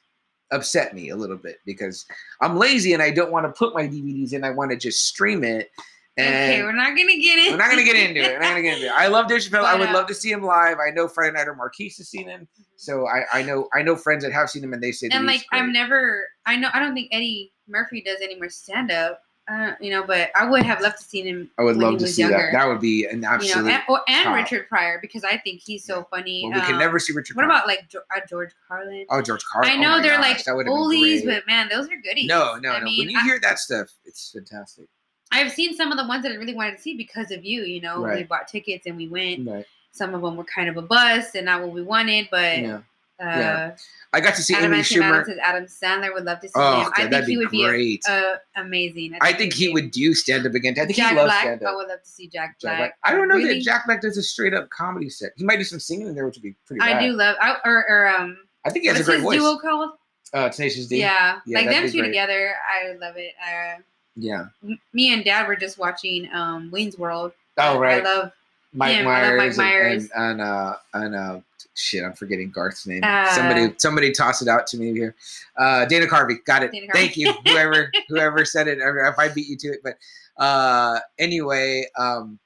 upset me a little bit because I'm lazy and I don't want to put my DVDs in. I want to just stream it. And okay, we're not gonna get in. we're not gonna get into it. We're not gonna get into it. I love Dave Chappelle. I would uh, love to see him live. I know Friday Night or Marquise has seen him, so I, I know I know friends that have seen him and they say and like I've great. never, I know I don't think Eddie Murphy does any more stand up. Uh, you know, but I would have loved to see him. I would love to see younger. that. That would be an you absolute. know, and, or, and. Richard Pryor because I think he's so funny. well, we can Um, never see Richard. What Pryor. about like uh, George Carlin? oh George Carlin? I Oh know my they're gosh, like oldies, but man, those are goodies. no, no, I no. mean, when you I- hear that stuff, it's fantastic. I've seen some of the ones that I really wanted to see because of you. You know, we bought tickets and we went, Right. some of them were kind of a bust and not what we wanted. But Yeah. uh, Yeah. I got to see Adam Amy Schumer. says Adam Sandler would love to see Oh, him. God, I think he be would great. be uh, amazing. I think he would do stand up again. I think Jack he loves stand I would love to see Jack Jack Black. Black. I don't know Really? that Jack Black does a straight up comedy set. He might do some singing in there, which would be pretty. I rad. do love. I, or, or um, I think he has a great his voice. duo called? Uh, Tenacious D. Yeah, Yeah, like them two great. together. I love it. Uh, Yeah. me and Dad were just watching um Wayne's World. Oh right. I love. Mike him. I love Myers. Mike and- Myers. And, and uh and uh shit, I'm forgetting Garth's name. Uh, somebody somebody toss it out to me here. Uh Dana Carvey. Got it. Dana Thank Carvey. you. Whoever whoever said it. If I beat you to it. But uh anyway, um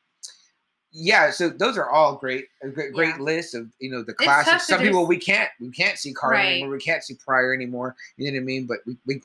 yeah, so those are all great, great, great Yeah. lists of you know the classics. Some people we can't we can't see Carter Right. anymore. We can't see Pryor anymore. You know what I mean? But we, we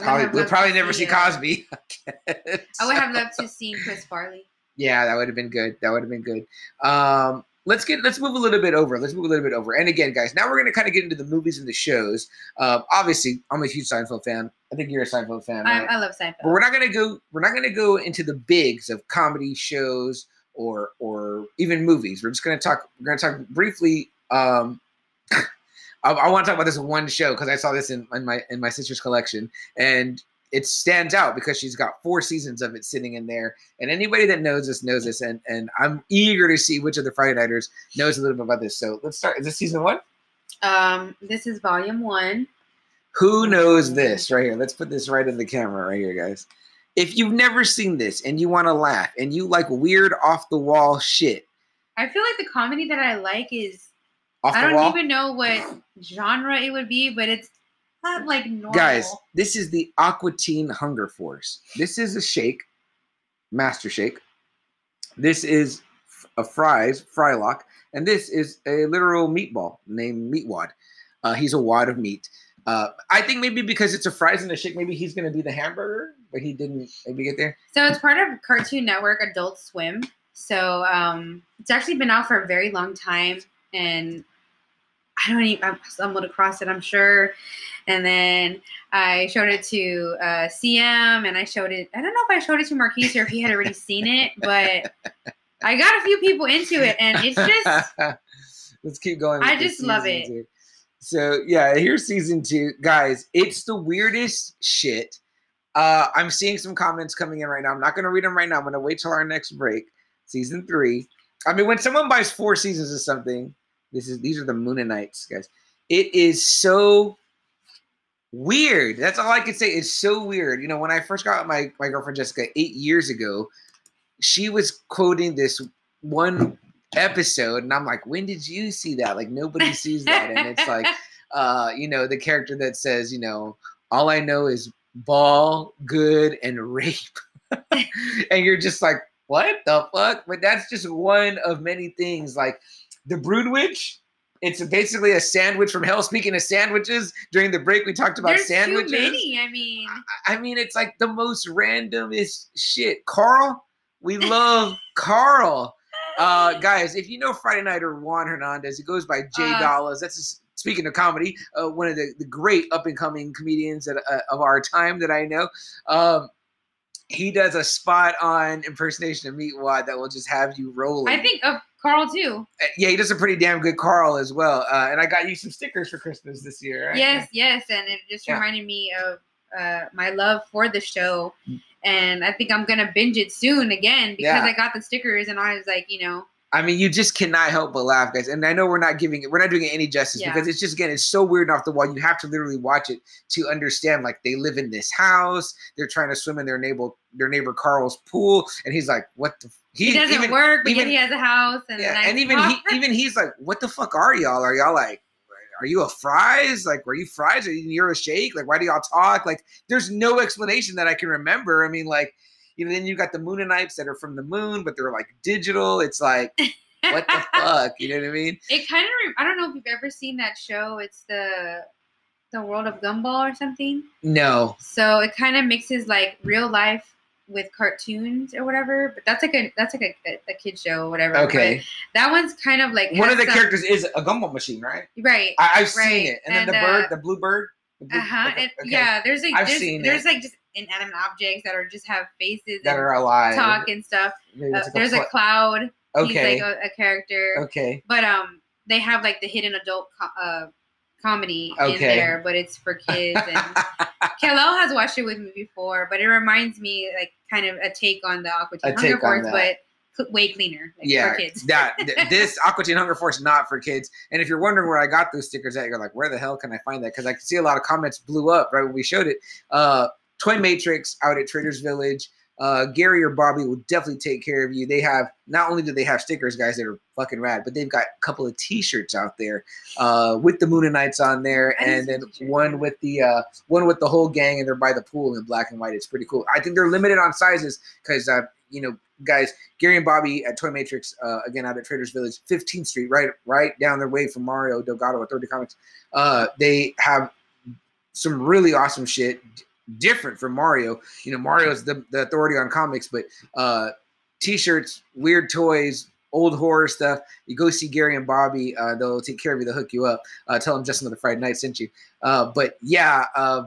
probably we'll probably never see uh, Cosby. I would have loved to see Chris Farley. Yeah, that would have been good. That would have been good. Um, let's get let's move a little bit over. Let's move a little bit over. And again, guys, now we're gonna kind of get into the movies and the shows. Uh, obviously, I'm a huge Seinfeld fan. I think you're a Seinfeld fan, I, right? I love but we're not gonna go. We're not gonna go into the bigs of comedy shows or or even movies. We're just gonna talk. We're gonna talk briefly. Um, I, I want to talk about this one show because I saw this in, in my in my sister's collection, and it stands out because she's got four seasons of it sitting in there. And anybody that knows this knows this, and and I'm eager to see which of the Friday Nighters knows a little bit about this. So let's start. Is this season one? Um, this is volume one. Who knows this right here? Let's put this right in the camera right here, guys. If you've never seen this and you want to laugh and you like weird off the wall shit, I feel like the comedy that I like is off I don't wall, even know what genre it would be, but it's not like normal. guys, this is the Aqua Teen Hunger Force. This is a shake, master shake. This is a fries, frylock, and this is a literal meatball named Meatwad. Uh, he's a wad of meat. Uh, I think maybe because it's a fries and a shake, maybe he's gonna be the hamburger, but he didn't maybe get there. So it's part of Cartoon Network Adult Swim. So um, it's actually been out for a very long time, and I don't even I stumbled across it. I'm sure, and then I showed it to uh, CM, and I showed it. I don't know if I showed it to Marquise or if he had already seen it, but I got a few people into it, and it's just let's keep going. I just love it. two. So yeah, here's season two, guys. It's the weirdest shit. Uh, I'm seeing some comments coming in right now. I'm not gonna read them right now. I'm gonna wait till our next break. Season three. I mean, when someone buys four seasons of something, this is these are the Mooninites, guys. It is so weird. That's all I can say. It's so weird. You know, when I first got my my girlfriend Jessica eight years ago, she was quoting this one episode, and I'm like, when did you see that? Like nobody sees that, and it's like, uh, you know, the character that says, you know, all I know is ball, good, and rape, and you're just like, what the fuck? But that's just one of many things. Like the Broodwich. It's basically a sandwich from hell. Speaking of sandwiches, during the break we talked about there's sandwiches. too many. I mean, I mean, it's like the most randomest shit. Carl, we love Carl. Uh, guys, if you know Friday Nighter Juan Hernandez, he goes by Jay Uh. Dollars. That's his, speaking of comedy, uh, one of the, the great up and coming comedians that, uh, of our time that I know. Um, he does a spot on impersonation of Meatwad that will just have you rolling. I think of Carl too. Uh, yeah, he does a pretty damn good Carl as well. Uh, and I got you some stickers for Christmas this year. Right? Yes, yes, and it just Yeah. reminded me of uh, my love for the show, Mm. and I think I'm gonna binge it soon again because Yeah. I got the stickers and I was like, you know, I mean, you just cannot help but laugh, guys. And I know we're not giving it, we're not doing it any justice Yeah. because it's just again, it's so weird and off the wall. You have to literally watch it to understand. Like they live in this house, they're trying to swim in their neighbor their neighbor Carl's pool, and he's like, "What the?" f-" he, doesn't even, work, but even- he has a house and Yeah, and even he, even he's like, "What the fuck are y'all? Are y'all like?" Are you a fries? Like, were you fries? Are you you're a shake? Like, why do y'all talk? Like, there's no explanation that I can remember. I mean, like, you know, then you got the Mooninites that are from the moon, but they're like digital. It's like, what the fuck? You know what I mean? it kind of re- I don't know if you've ever seen that show. It's the the World of Gumball or something. No. So it kind of mixes like real life with cartoons or whatever. But that's like a that's like a, a, kid show or whatever. But Okay. that one's kind of like One of the some- characters is a gumball machine, right? right. I, I've seen it. And, then and, the bird, uh, the blue bird. the blue- Uh huh. okay, Yeah, there's like I've there's, seen there's it. like just inanimate objects that are just have faces That and are alive. talk and stuff. Uh, like there's a pla- cloud. Okay. He's like a, a character. Okay. But um, they have like the hidden adult co- uh, comedy in there, but it's for kids. And Kello has watched it with me before, but it reminds me like kind of a take on the Aqua A Teen Hunger Force, but way cleaner like, yeah, for kids. that th- this Aqua Teen Hunger Force not for kids. And if you're wondering where I got those stickers at, you're like, where the hell can I find that? Because I can see a lot of comments blew up right when we showed it. Uh, Toy Matrix out at Traders Village. Uh, Gary or Bobby will definitely take care of you. They have not only do they have stickers, guys, that are fucking rad, but they've got a couple of T-shirts out there uh, with the Mooninites on there, and then one with the uh, one with the whole gang, and they're by the pool in black and white. It's pretty cool. I think they're limited on sizes because uh, you know, guys, Gary and Bobby at Toy Matrix, uh, again out at Traders Village, 15th Street, right, right down their way from Mario Delgado at 30 Comics. Uh, they have some really awesome shit, different from Mario. You know, Mario's the, the authority on comics, but uh, t-shirts, weird toys, old horror stuff. You go see Gary and Bobby; uh, they'll take care of you. They'll hook you up. Uh, tell them just another Friday night sent you. Uh, but yeah. Uh,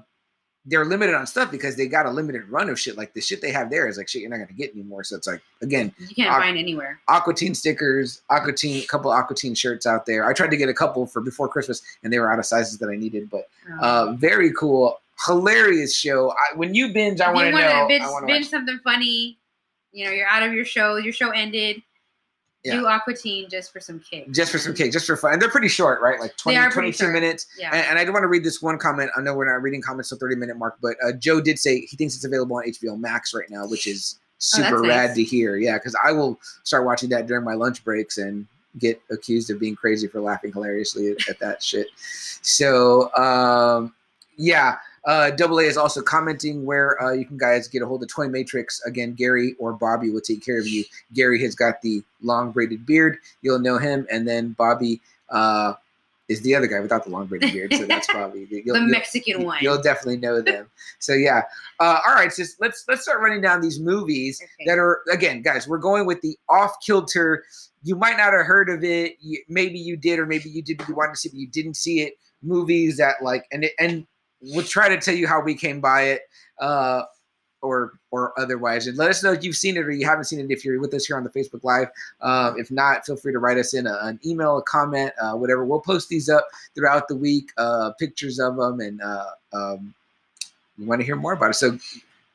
they're limited on stuff because they got a limited run of shit. Like the shit they have there is like shit you're not gonna get anymore. So it's like again, You can't Aqu- find anywhere. Aqua Teen stickers, Aqua Teen, couple Aqua Teen shirts out there. I tried to get a couple for before Christmas, and they were out of sizes that I needed. But Um, uh, very cool, hilarious show. I, when you binge, I want to know. binge, I want to binge watch. something funny, you know, you're out of your show. Your show ended. Do Aqua Teen just for some kicks. Just for some cake, just for fun. And they're pretty short, right? Like 20, They are pretty 22 short. minutes. Yeah. And, and I do want to read this one comment. I know we're not reading comments till 30 minute mark, but uh, Joe did say he thinks it's available on HBO Max right now, which is Oh, super rad nice. to hear. Yeah, because I will start watching that during my lunch breaks and get accused of being crazy for laughing hilariously at, at that shit. So, um, yeah. Uh, Double A is also commenting where uh, you can guys get a hold of Toy Matrix. Again, Gary or Bobby will take care of you. Gary has got the long braided beard. You'll know him. And then Bobby uh, is the other guy without the long braided beard. So that's Bobby. You'll- the you'll- Mexican one. You'll definitely know them. so yeah. Uh, all right, so let's let's start running down these movies Okay. that are again, guys. We're going with the off kilter. You might not have heard of it. You, maybe you did, or maybe you did. But you wanted to see, but you didn't see it. Movies that like, and it, and we'll try to tell you how we came by it, uh, or or otherwise. And let us know if you've seen it or you haven't seen it. If you're with us here on the Facebook Live, um, if not, feel free to write us in a, an email, a comment, uh, whatever. We'll post these up throughout the week, uh, pictures of them, and uh, um, we want to hear more about it. So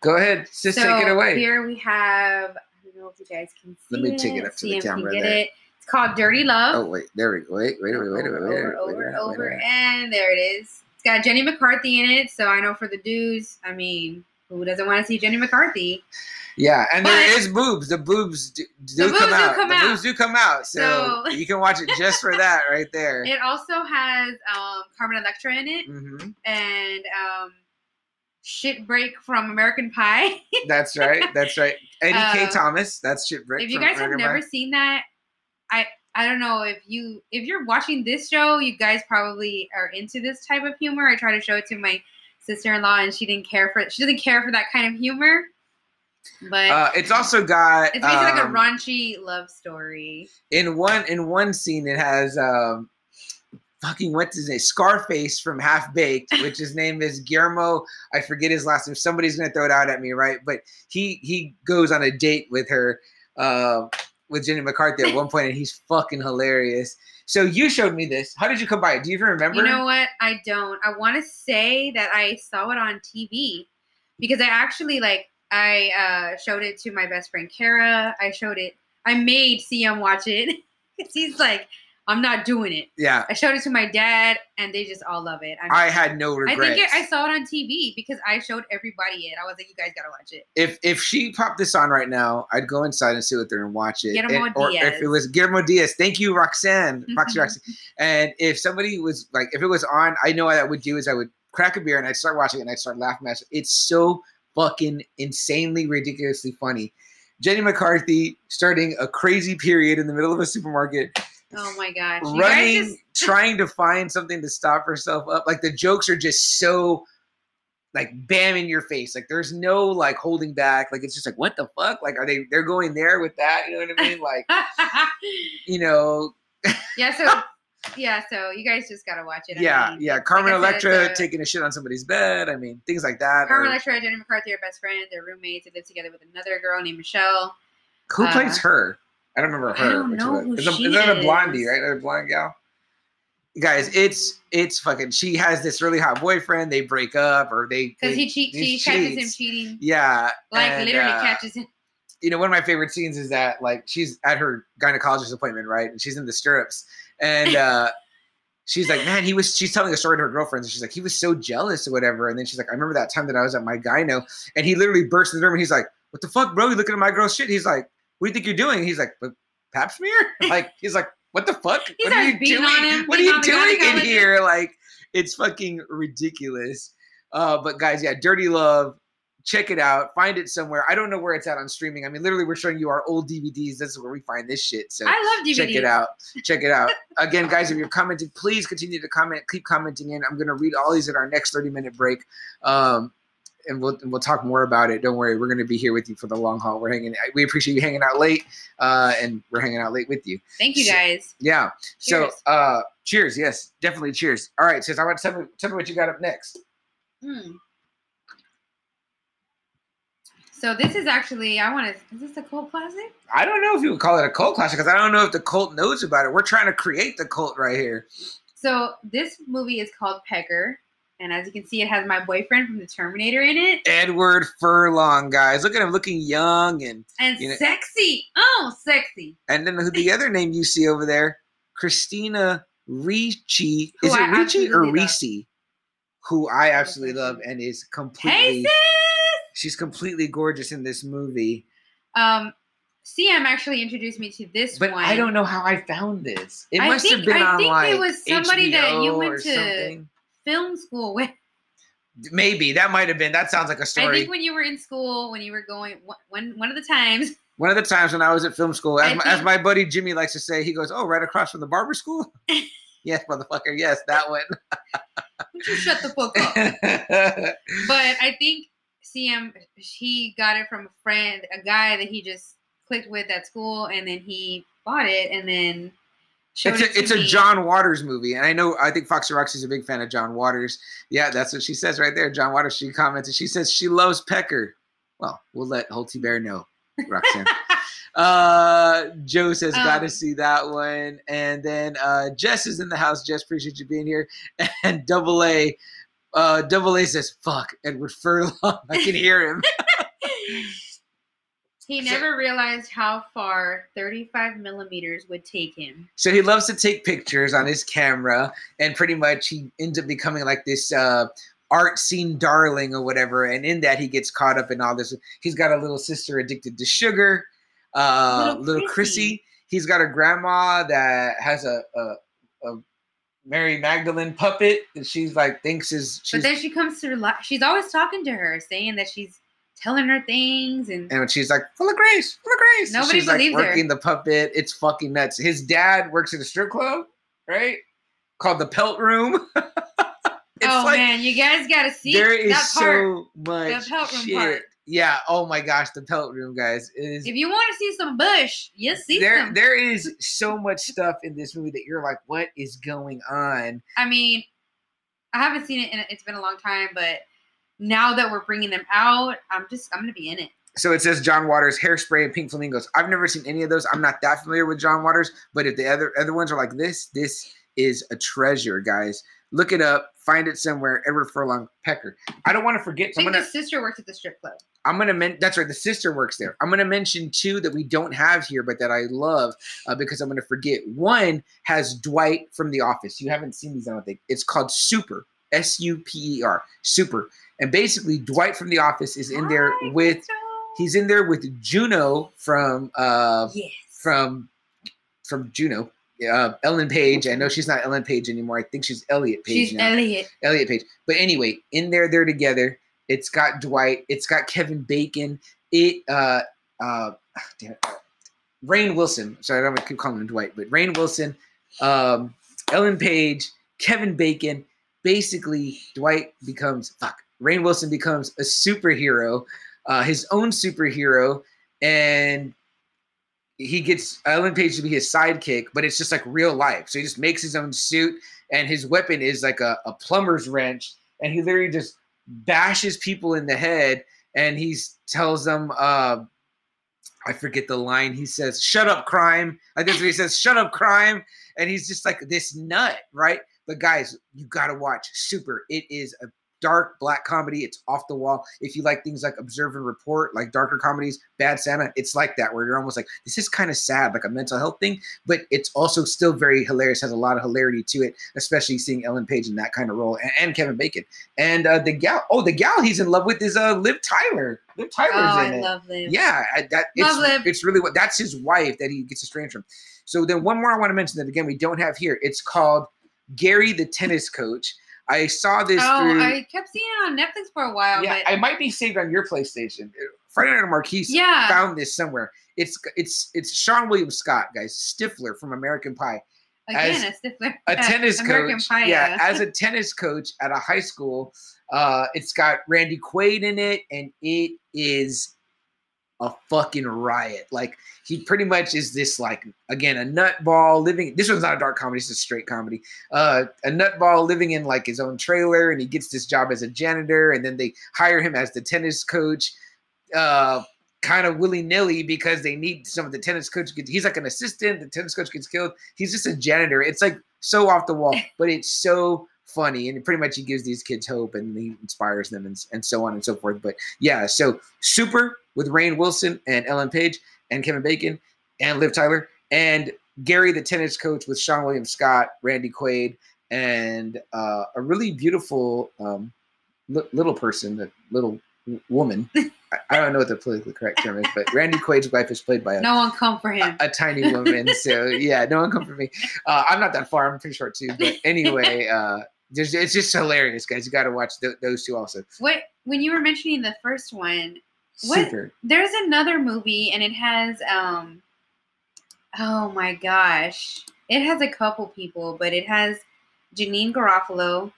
go ahead, sis, so take it away. Here we have. I don't know if you guys can see Let me take it up to the camera get there. it. It's called Dirty Love. Oh wait, there we go. Wait, wait, wait, wait, wait, wait, over, wait, over, wait, over, wait, over, wait. and there it is. It's got Jenny McCarthy in it, so I know for the dudes. I mean, who doesn't want to see Jenny McCarthy? Yeah, and there But- is boobs. The boobs do, do The boobs come do out. come the out. boobs do come out. So, So- you can watch it just for that right there. It also has um, Carmen Electra in it, hmm and um, Shit Break from American Pie. That's right. That's right. Eddie Kaye Uh, Thomas. That's shit. break. if you guys have never Pie. seen that, I I don't know if you if you're watching this show, you guys probably are into this type of humor. I try to show it to my sister-in-law, and she didn't care for it. she doesn't care for that kind of humor. But Uh, it's also got it's basically like a um, raunchy love story. in one in one scene it has um fucking what's his name scarface from half baked which his name is guillermo i forget his last name somebody's gonna throw it out at me right but he he goes on a date with her uh with jenny mccarthy at one point and he's fucking hilarious so you showed me this how did you come by it do you even remember You know what? I don't. I want to say that I saw it on TV because I actually like I uh, showed it to my best friend Kara. I showed it. I made CM watch it he's like, I'm not doing it. yeah I showed it to my dad, and they just all love it. I'm- i had no I regrets think it, I saw it on TV because I showed everybody it. I was like, you guys gotta watch it. if if she popped this on right now, I'd go inside and sit with her and watch it. Guillermo And- or if it was Guillermo Diaz, thank you, Roxanne, Roxy Roxy. And if somebody was like, if it was on, I know what I would do is I would crack a beer and I'd start watching it and I'd start laughing at it. It's so fucking insanely ridiculously funny. Jenny McCarthy starting a crazy period in the middle of a supermarket, Oh my gosh, you running, just trying to find something to stop herself up. Like the jokes are just so like bam in your face. Like there's no like holding back. Like it's just like what the fuck? Like are they they're going there with that? You know what I mean? Like you know, yeah. So yeah, so you guys just gotta watch it. I yeah, mean, yeah. like Carmen it's Electra a- taking a shit on somebody's bed. I mean things like that. Carmen or- Electra Jenny McCarthy are best friends. They're roommates. They live together with another girl named Michelle. who uh, plays her? I don't remember I her. don't know who It's a- she is that a blondie, is. right? A blonde gal. Guys, it's it's fucking. She has this really hot boyfriend. They break up, or they Because he cheat, he she catches him cheating. Yeah, Like and, literally uh, catches him. you know, one of my favorite scenes is that like she's at her gynecologist appointment, right? And she's in the stirrups, and uh she's like, "Man, he was." She's telling a story to her girlfriends, and she's like, "He was so jealous or whatever." And then she's like, "I remember that time that I was at my gyno, and he literally burst in the room, and he's like, "What the fuck, bro? You looking at my girl's shit?" He's like, "What do you think you're doing?" He's like, "But pap smear?" Like he's like, "What the fuck? He what are starts you beating doing? on him, what are you doing in here?" Like, it's fucking ridiculous. Uh, but guys, yeah, Dirty Love check it out find it somewhere i don't know where it's at on streaming i mean literally we're showing you our old dvds this is where we find this shit so I love DVDs. check it out check it out again guys if you're commenting please continue to comment keep commenting in i'm going to read all these at our next 30 minute break um, and we'll, and we'll talk more about it don't worry we're going to be here with you for the long haul we're hanging we appreciate you hanging out late uh, and we're hanging out late with you Thank you So- guys. yeah so Cheers. uh cheers yes definitely cheers all right sis i want to tell me, tell me what you got up next Mm. So this is actually I want to. Is this a cult classic? I don't know if you would call it a cult classic because I don't know if the cult knows about it. We're trying to create the cult right here. So this movie is called Pecker, and as you can see, it has my boyfriend from the Terminator in it, Edward Furlong, guys. Look at him looking young and and You know- sexy. Oh, sexy. and then the other name you see over there, Christina Ricci. Who Is it Ricci or. Ricci? Who I absolutely love and is Hey completely sis. she's completely gorgeous in this movie. Um, CM actually introduced me to this But one. I don't know how I found this. It I must have been I on think it was somebody that you HBO went or to- something. Film school with. Maybe that might have been. That sounds like a story. I think when you were in school, when you were going one one of the times. One of the times when I was at film school, as, my, as my buddy Jimmy likes to say, he goes, "Oh, right across from the barber school." yes, motherfucker. Yes, that one. Just shut the fuck up. But I think CM he got it from a friend, a guy that he just clicked with at school, and then he bought it, and then showed it's a, it's a. John Waters movie, and I know I think Foxy Roxy's a big fan of John Waters. Yeah, that's what she says right there. John Waters. She commented. She says she loves Pecker. Well, we'll let Holty Bear know, Roxanne. uh, Joe says, "Got to Um, see that one." And then uh, Jess is in the house. Jess, appreciate you being here. And Double A, uh, Double A says, "Fuck Edward Furlong." I can hear him. He So- never realized how far 35 millimeters would take him. So he loves to take pictures on his camera, and pretty much he ends up becoming like this uh, art scene darling or whatever. And in that, he gets caught up in all this. He's got a little sister addicted to sugar, uh, Little little, Chrissy. Chrissy. He's got a grandma that has a, a, a Mary Magdalene puppet that she's like thinks is But then she comes to her life. She's always talking to her, saying that she's telling her things, and and she's like full of grace, full of grace. Nobody she's like believes her. working the puppet. It's fucking nuts. His dad works at a strip club, right? Called the Pelt Room. it's oh like man, you guys got to see there is that part. so much pelt room shit. part. Yeah. Oh my gosh, the Pelt Room, guys, is If you want to see some bush, you see there. some. There is so much stuff in this movie that you're like, what is going on? I mean, I haven't seen it, and it's been a long time, but now that we're bringing them out, I'm just I'm gonna be in it. So it says John Waters, Hairspray, and Pink Flamingos. I've never seen any of those. I'm not that familiar with John Waters, but if the other other ones are like this, this is a treasure, guys. Look it up, find it somewhere. Edward Furlong Pecker. I don't want to forget. I So think gonna the sister works at the strip club. I'm gonna men- that's right. The sister works there. I'm gonna mention two that we don't have here, but that I love uh, because I'm gonna forget. One has Dwight from The Office. You haven't seen these, I don't think. It's called Super. S U P E R. Super. And basically, Dwight from The Office is in there with. He's in there with Juno from uh, yes. from from Juno. Uh, Ellen Page. I know she's not Ellen Page anymore. I think she's Elliot Page She's now. Elliot. Elliot Page. But anyway, in there, they're together. It's got Dwight. It's got Kevin Bacon. It uh uh damn it, Rainn Wilson. Sorry, I don't want to keep calling him Dwight, but Rainn Wilson, um, Ellen Page, Kevin Bacon. Basically, Dwight becomes fuck. Rainn Wilson becomes a superhero, uh, his own superhero, and he gets Ellen Page to be his sidekick, but it's just like real life. So he just makes his own suit, and his weapon is like a, a plumber's wrench, and he literally just bashes people in the head, and he tells them, uh, I forget the line. He says, "Shut up, crime." I what he says, "Shut up, crime," and he's just like this nut, right? But guys, you gotta watch Super. It is a dark black comedy. It's off the wall. If you like things like Observe and Report, like darker comedies, Bad Santa, it's like that where you're almost like, this is kind of sad, like a mental health thing, but it's also still very hilarious. Has a lot of hilarity to it, especially seeing Ellen Page in that kind of role and, and Kevin Bacon and uh, the gal. Oh, the gal he's in love with is uh, Liv Tyler. Liv Oh, Tyler's in I it. love Liv. Yeah, I- that Love Liv. it's, it's really what that's his wife that he gets estranged from. So then one more I want to mention that again we don't have here. It's called Gary the tennis coach. I saw this Oh, through. I kept seeing it on Netflix for a while, yeah, but I might be saved on your PlayStation. Friday Night Marquise yeah, found this somewhere. It's it's it's Seann William Scott, guys, Stifler from American Pie, again, as a Stifler, a tennis American coach. Pie. yeah, as a tennis coach at a high school. Uh, it's got Randy Quaid in it, and it is a fucking riot. Like he pretty much is this like again a nutball living. This one's not a dark comedy; it's a straight comedy. Uh, a nutball living in like his own trailer, and he gets this job as a janitor, and then they hire him as the tennis coach. Uh, kind of willy nilly because they need some of the tennis coach. Gets, he's like an assistant. The tennis coach gets killed. He's just a janitor. It's like so off the wall, but it's so funny. And pretty much he gives these kids hope and he inspires them and, and so on and so forth. But yeah, so super with Rainn Wilson and Ellen Page and Kevin Bacon and Liv Tyler and Gary, the tennis coach with Seann William Scott, Randy Quaid, and uh, a really beautiful um, li- little person, a little woman. I, don't know what the politically correct term is, but Randy Quaid's wife is played by a, no one come for him. a, a tiny woman. So yeah, no one come for me. Uh, I'm not that far. I'm pretty short too. But anyway, uh, there's, it's just hilarious, guys. You got to watch th- those two also. what when you were mentioning the first one, What? Super. there's another movie and it has um oh my gosh it has a couple people but it has janeane garofalo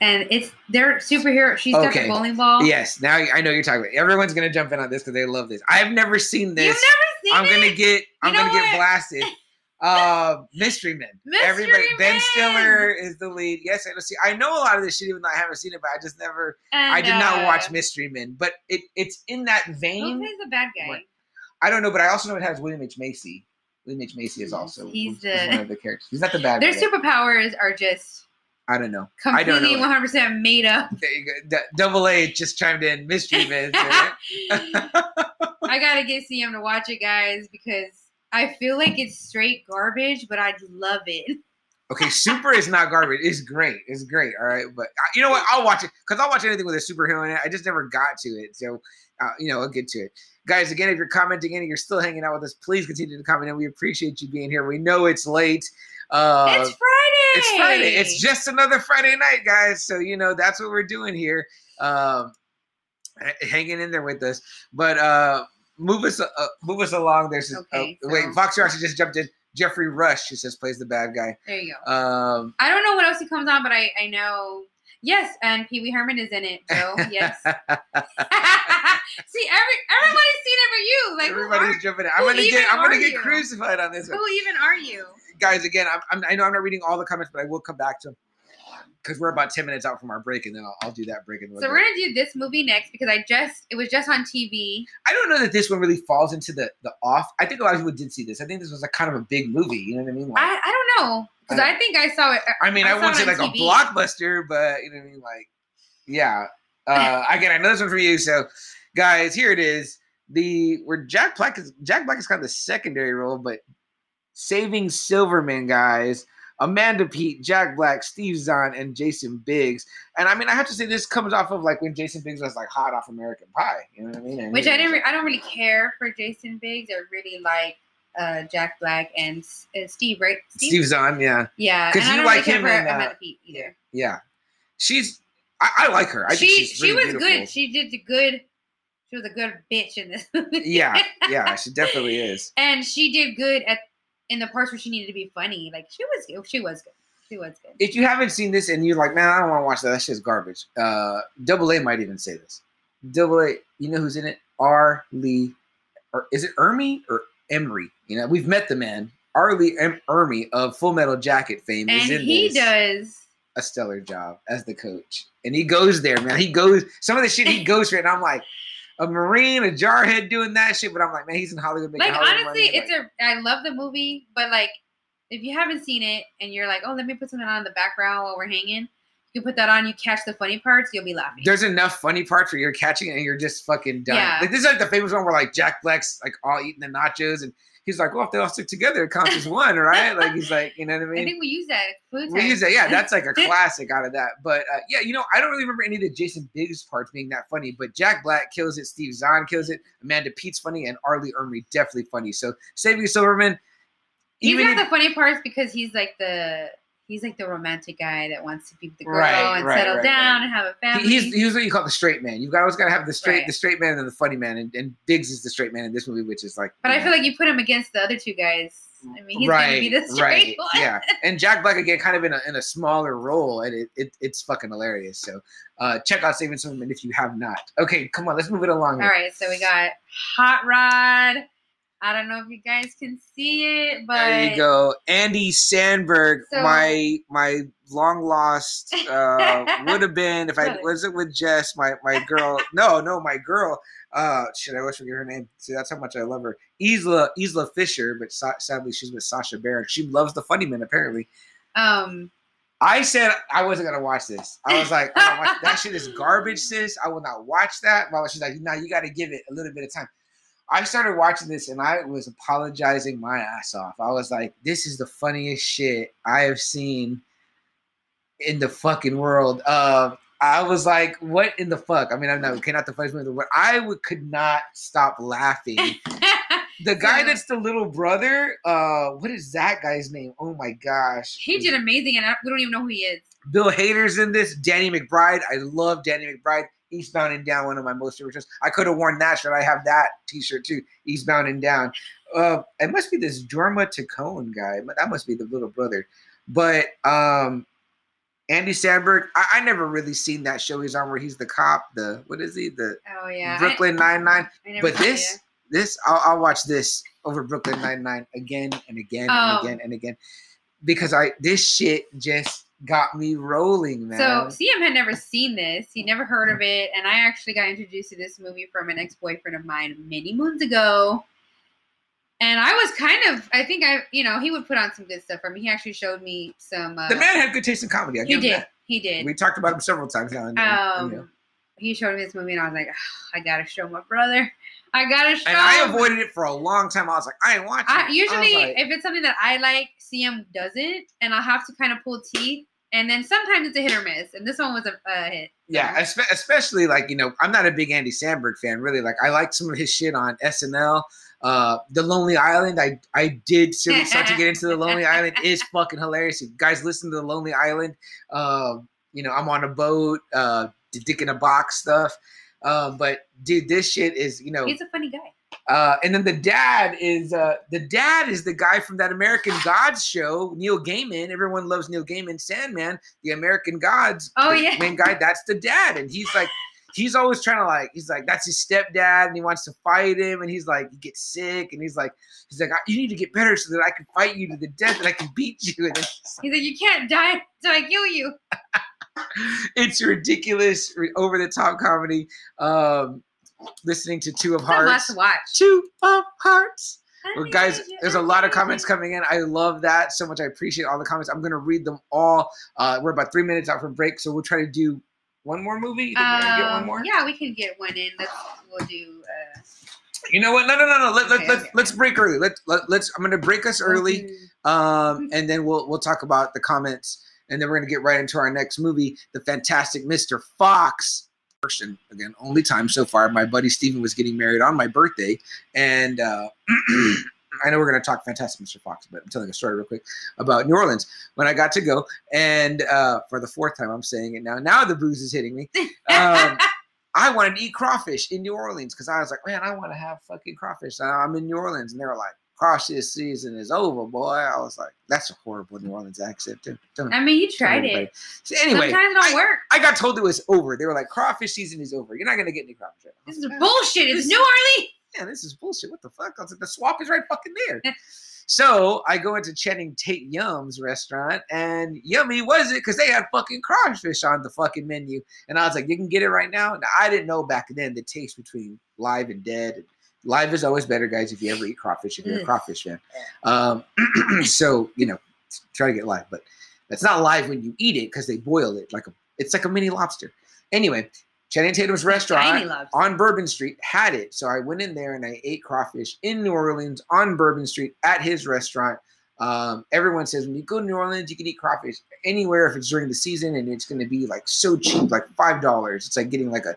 and it's they're superhero she's got the bowling ball Yes, now I know you're talking about. Everyone's gonna jump in on this because they love this. I've never seen this. you've never seen I'm gonna it? get I'm know gonna get blasted. Uh, Mystery Men. Mystery Everybody. Ben Stiller is the lead. Yes, I know. See, I know a lot of this shit, even though I haven't seen it, but I just never. I And, did not uh, watch Mystery Men, but it it's in that vein. who plays the bad guy? I don't know, but I also know it has William H Macy. William H Macy is also He's is one of the characters. He's not the bad guy. their guy. superpowers are just I don't know. I don't completely know. 100% made up There you go. D- Double A just chimed in. Mystery Men. I gotta get CM to watch it, guys, because I feel like it's straight garbage, but I love it. Okay, Super is not garbage. It's great. It's great. All right, but uh, you know what? I'll watch it because I'll watch anything with a superhero in it. I just never got to it, so uh, you know I'll get to it. Guys, again, if you're commenting and you're still hanging out with us, please continue to comment, and we appreciate you being here. We know it's late. Uh, it's Friday. it's Friday. It's just another Friday night, guys. So you know that's what we're doing here. Um, hanging in there with us, but uh, move us uh, move us along. There's this- Okay, oh, wait, so- Foxy actually just jumped in. Geoffrey Rush, he says, plays the bad guy. there you go. Um, I don't know what else he comes on, but I I know. Yes, and Pee Wee Herman is in it, Joe. Yes. See, every everybody's seen it for you. Like, Everybody's are, jumping in. I'm gonna get. I'm gonna get you? crucified on this one, who even are you? guys. Again, I'm, I'm. I know I'm not reading all the comments, but I will come back to them because we're about ten minutes out from our break, and then I'll, I'll do that break. In a So we're gonna do this movie next because I just it was just on TV. I don't know that this one really falls into the the off. I think a lot of people did see this. I think this was a kind of a big movie. You know what I mean? Like, I, I don't know because I- I, think I saw it. I mean, I I, wouldn't say like on a blockbuster, but you know what I mean? Like, yeah. Uh, again, I know this one for you. So, guys, here it is. The where Jack Black is Jack Black is kind of the secondary role, but saving Silverman, guys. Amanda Peet, Jack Black, Steve Zahn, and Jason Biggs. And I mean, I have to say, this comes off of like when Jason Biggs was like hot off American Pie. You know what I mean? And Which I didn't. Re- I don't really care for Jason Biggs. I really like uh, Jack Black and uh, Steve. Right? Steve Zahn, yeah, Yeah, because you don't like really him in, uh, Amanda Peet either. yeah. She's, I, I like her. I think she she really was beautiful. good. She did the good. She was a good bitch in this movie. Yeah, yeah, she definitely is. and she did good at in the parts where she needed to be funny. Like she was. She was good. She was good. if you haven't seen this and you're like, man, I don't want to watch that. That shit's garbage. Uh, Double A might even say this. Double A, you know who's in it? R. Lee, or is it Ermey or Emery? You know, we've met the man. R. Lee em- Ermey of Full Metal Jacket fame is and in he this. does. a stellar job as the coach, and he goes there, man. He goes some of the shit he goes for, and I'm like, a marine, a jarhead doing that shit. But I'm like, man, he's in Hollywood making like Hollywood honestly, money. it's a. I love the movie, but like, if you haven't seen it and you're like, oh, let me put something on in the background while we're hanging, you put that on. You catch the funny parts, you'll be laughing. there's enough funny parts where you're catching it and you're just fucking done. Yeah. Like this is like the famous one where like Jack Black's like all eating the nachos and he's like, well, if they all stick together, it counts as one, right? Like he's like, you know what I mean? I think we use that. We use that, yeah. That's like a classic out of that. But uh, yeah, you know, I don't really remember any of the Jason Biggs parts being that funny. But Jack Black kills it, Steve Zahn kills it, Amanda Peet's funny, and R. Lee Ermey definitely funny. So Saving Silverman, He's even got the funny parts because he's like the he's like the romantic guy that wants to be the girl Right, and right, settle right, down and have a family. he's he's what you call the straight man. You've got always got to have the straight the straight man and the funny man, and, and Biggs is the straight man in this movie, which is like. but I know, feel like you put him against the other two guys. I mean, he's right, gonna be the straight right, one. yeah. And Jack Black again, kind of in a in a smaller role, and it, it it's fucking hilarious. So uh check out Saving Silverman if you have not. Okay, come on, let's move it along. All here. right, so we got Hot Rod. I don't know if you guys can see it, but There you go, Andy Samberg, So- my my long lost uh, would have been if I wasn't with Jess, my my girl. no, no, my girl. Uh, shit, I wish I forget her name. See, that's how much I love her. Isla Isla Fisher, but sa- sadly she's with Sacha Baron. She loves the Funny Man apparently. um, I said I wasn't gonna watch this. I was like, "I'm not watch- that shit is garbage, sis. I will not watch that. But she's like, no, you got to give it a little bit of time. I started watching this and I was apologizing my ass off. I was like, this is the funniest shit I have seen in the fucking world. Um, I was like, what in the fuck? I mean, I'm not okay, not the funniest movie in the world. I would, could not stop laughing. The guy So- that's the little brother, uh, what is that guy's name? Oh my gosh. he did amazing, and I, we don't even know who he is. Bill Hader's in this. Danny McBride. I love Danny McBride. Eastbound and Down, one of my most favorite shows. I could have worn that shirt. I have that T-shirt too. Eastbound and Down. Uh, it must be this Jorma Taccone guy. but That must be the little brother. But um, Andy Samberg. I, I never really seen that show he's on where he's the cop. The what is he? The Oh yeah, Brooklyn Nine Nine. But this, it. this, I'll, I'll watch this over Brooklyn Nine Nine again and again and Oh. again and again because I this shit just got me rolling, man. So CM had never seen this. He never heard of it, and I actually got introduced to this movie from an ex-boyfriend of mine many moons ago. And I was kind of, I think I, you know, he would put on some good stuff for me. He actually showed me some. Uh, the man had good taste in comedy. I he did, he did. We talked about him several times now. And, um, know. he showed me this movie, and I was like, "Ah, I gotta show my brother. I gotta show. and I avoided it for a long time. I was like, I ain't watching. I, usually, I like, if it's something that I like, CM doesn't, and I'll have to kind of pull teeth. And then sometimes it's a hit or miss, and this one was a, a hit. yeah, espe- especially like you know, I'm not a big Andy Samberg fan. Really, like I like some of his shit on SNL. Uh, the Lonely Island. I I did start to get into the Lonely Island. Is fucking hilarious. If you guys listen to the Lonely Island. Um, you know, I'm on a boat. Uh, the Dick in a Box stuff. Um, but dude, this shit is you know. He's a funny guy. Uh, and then the dad is uh, the dad is the guy from that American Gods show, Neil Gaiman. Everyone loves Neil Gaiman, Sandman, the American Gods. Oh, yeah. main guy. That's the dad, and he's like, he's always trying to like, he's like, that's his stepdad, and he wants to fight him, and he's like, he gets sick, and he's like, he's like, you need to get better so that I can fight you to the death, and I can beat you. And He's like, you can't die until I kill you. it's ridiculous, over the top comedy. Um, listening to Two of It's a lot Hearts. Two of Hearts. Well, guys, there's a lot of comments coming in. I love that so much. I appreciate all the comments. I'm going to read them all. Uh, we're about three minutes out from break, so we'll try to do one more movie. You think we're gonna get one Um, more? Yeah, we can get one in. Let's we'll do. Uh, You know what? No, no, no, no. Let, let, Okay, let, okay. let's break early. Let, let, let's. I'm going to break us early, um, and then we'll we'll talk about the comments, and then we're going to get right into our next movie, The Fantastic Mr. Fox. First and again, only time so far. My buddy Steven was getting married on my birthday, and uh, I know we're going to talk Fantastic Mr. Fox, but I'm telling a story real quick about New Orleans when I got to go, and uh, for the fourth time, I'm saying it now. Now the booze is hitting me. Um, I wanted to eat crawfish in New Orleans because I was like, man, I want to have fucking crawfish. I'm in New Orleans, and they were like, crawfish season is over, boy. I was like, that's a horrible New Orleans accent. Don't, don't I mean, you tried it. So anyway, Sometimes it don't I, work. I got told it was over. They were like, crawfish season is over. You're not gonna get any crawfish. right This is bullshit. It's New Orleans. yeah, this is bullshit. What the fuck? I was like, the swamp is right fucking there. so I go into Channing Tatum's restaurant, and yummy was it because they had fucking crawfish on the fucking menu. And I was like, you can get it right now. Now, I didn't know back then the taste between live and dead. Live is always better, guys. If you ever eat crawfish, if you're a crawfish fan, um, so you know, try to get live, but it's not live when you eat it because they boil it like a. It's like a mini lobster. Anyway, Channing Tatum's restaurant on Bourbon Street had it. So I went in there and I ate crawfish in New Orleans on Bourbon Street at his restaurant. Um, everyone says when you go to New Orleans, you can eat crawfish anywhere if it's during the season and it's going to be like so cheap, like five dollars. It's like getting like a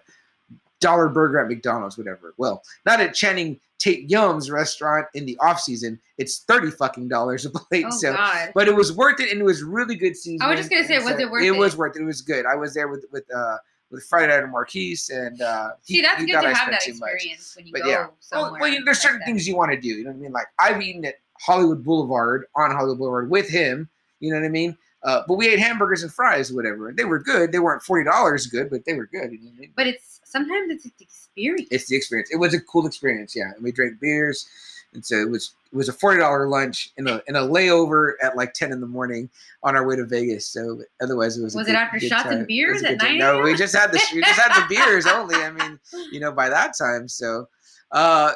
dollar burger at McDonald's, whatever. Well, not at Channing Tatum's restaurant in the off season. It's thirty fucking dollars a plate. Oh so God. but it was worth it, and it was really good season. I was just gonna say, was it worth It it? was worth it. It was good. I was there with with uh with Friday Night and Marquise, and uh, he- See, that's he good to I have that experience when you But go yeah. somewhere. Well, well, there's like certain that. things you want to do. You know what I mean? Like I've eaten at Hollywood Boulevard on Hollywood Boulevard with him. You know what I mean? Uh, but we ate hamburgers and fries, or whatever. They were good. They weren't forty dollars good, but they were good. You know what I mean? But it's sometimes it's the experience. it's the experience. It was a cool experience, yeah. And we drank beers, and so it was it was a forty dollar lunch in a in a layover at like ten in the morning on our way to Vegas. So otherwise, it was. Was it good- after good shots and time. It beers at. 9 No, we just had the we just had the beers only. I mean, you know, by that time. So, uh,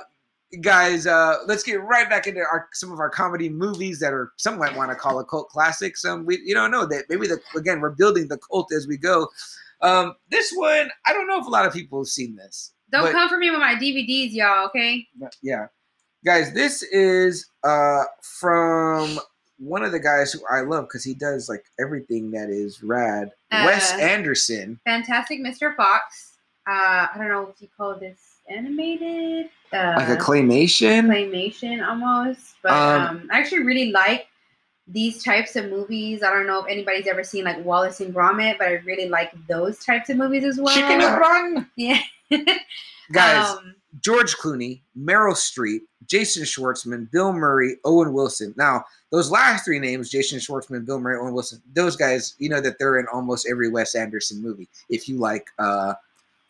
guys, uh, let's get right back into our some of our comedy movies that are some might want to call a cult classic. Some we you don't know that maybe the again we're building the cult as we go. Um, this one, I don't know if a lot of people have seen this. Don't but- come for me with my DVDs, y'all. Okay. yeah guys this is uh from one of the guys who i love because he does like everything that is rad wes Uh, anderson Fantastic Mr. Fox. Uh, I don't know what you call this. Animated. Uh, like a claymation claymation almost. But Um, um, I actually really like these types of movies. I don't know if anybody's ever seen like Wallace and Gromit, but I really like those types of movies as well. chicken and run Yeah. guys Um, george clooney meryl streep jason schwartzman bill murray owen wilson now those last three names jason schwartzman bill murray owen wilson those guys you know that they're in almost every wes anderson movie if you like uh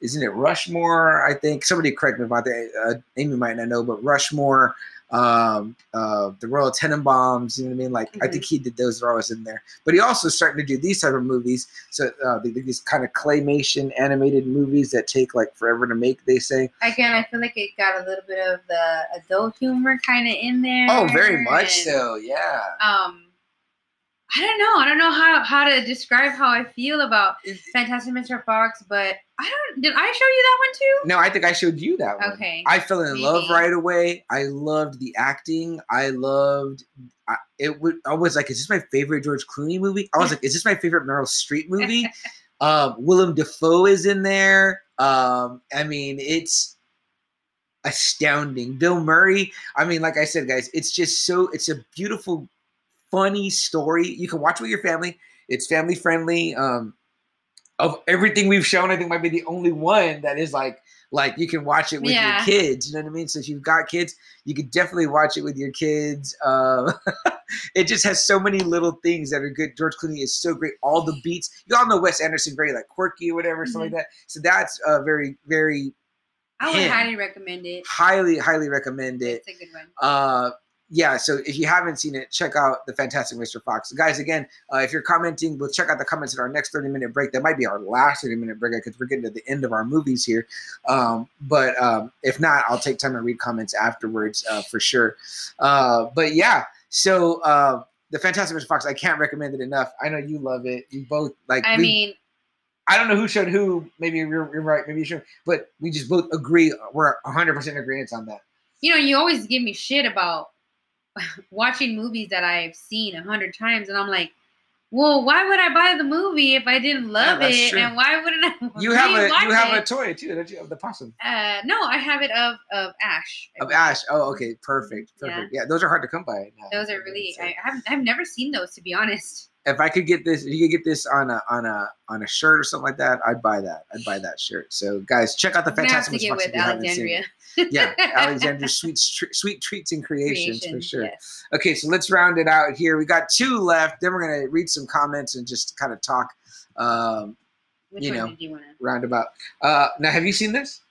isn't it rushmore i think somebody correct me about that uh, amy might not know but rushmore um uh the royal tenenbaums you know what i mean like i Mhm. think he did those are always in there but he also starting to do these type of movies so uh these kind of claymation animated movies that take like forever to make they say again, I feel like it got a little bit of the adult humor kind of in there. Oh, very much and, so. Yeah. Um, I don't know. I don't know how how to describe how I feel about Fantastic Mr. Fox, but I don't. Did I show you that one too? No, I think I showed you that one. Okay, I fell in love right away. I loved the acting. I loved I, it. Would I was like, is this my favorite George Clooney movie? I was like, is this my favorite Meryl Streep movie? um, Willem Dafoe is in there. Um, I mean, it's astounding. Bill Murray. I mean, like I said, guys, it's just so. It's a beautiful, funny story. You can watch with your family. It's family friendly. Um, of everything we've shown, I think might be the only one that is like like you can watch it with Yeah. your kids. You know what I mean? So if you've got kids, you could definitely watch it with your kids. Um, it just has so many little things that are good. George Clooney is so great. All the beats. You all know Wes Anderson, very like quirky or whatever, something like that. So that's uh, very, very I would him. highly recommend it. highly, highly recommend it. It's a good one. Uh, yeah, so if you haven't seen it, check out the Fantastic Mr. Fox. Guys, again, uh, if you're commenting, we'll check out the comments in our next 30 minute break. That might be our last 30 minute break because we're getting to the end of our movies here. Um, but um, if not, I'll take time to read comments afterwards uh, for sure. Uh, but yeah, so uh, the Fantastic Mr. Fox, I can't recommend it enough. I know you love it. You both like. I we- mean, I don't know who showed who. Maybe you're, you're right. Maybe you should. But we just both agree. We're 100 percent agreement on that. you know, you always give me shit about watching movies that I've seen a hundred times, and I'm like, well, why would I buy the movie if I didn't love that's it? true. And why wouldn't I? You have a you have a toy too, don't you? Of the possum. Uh, no, I have it of of Ash. Of Ash. Oh, okay, perfect, perfect. Yeah, those are hard to come by. now. Those are really. I haven't. I've never seen those to be honest. if I could get this, if you could get this on a on a on a shirt or something like that, I'd buy that. I'd buy that shirt. So, guys, check out the I'm have Fantastic to get with if you haven't seen Alexandria. Yeah, Alexandria Sweet Tr- Sweet Treats and Creations Creation, for sure. yes. Okay, so let's round it out here. We got two left. Then we're gonna read some comments and just kind of talk. Um, Which You one know. you want to? roundabout. Uh, now, have you seen this?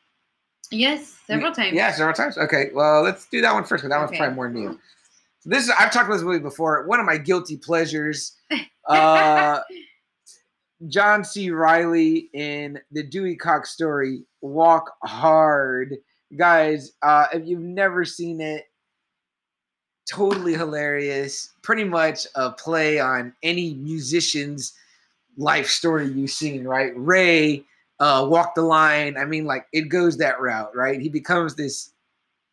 Yes, several times. Yeah, several times. Okay, well, let's do that one first because that one's probably more new. So this is I've talked about this movie before. One of my guilty pleasures. Uh, John C. Reilly in the Dewey Cox story, Walk Hard. Guys, uh, if you've never seen it, totally hilarious. Pretty much a play on any musician's life story you've seen, right? Ray uh, walk the line. I mean, like it goes that route, right? He becomes this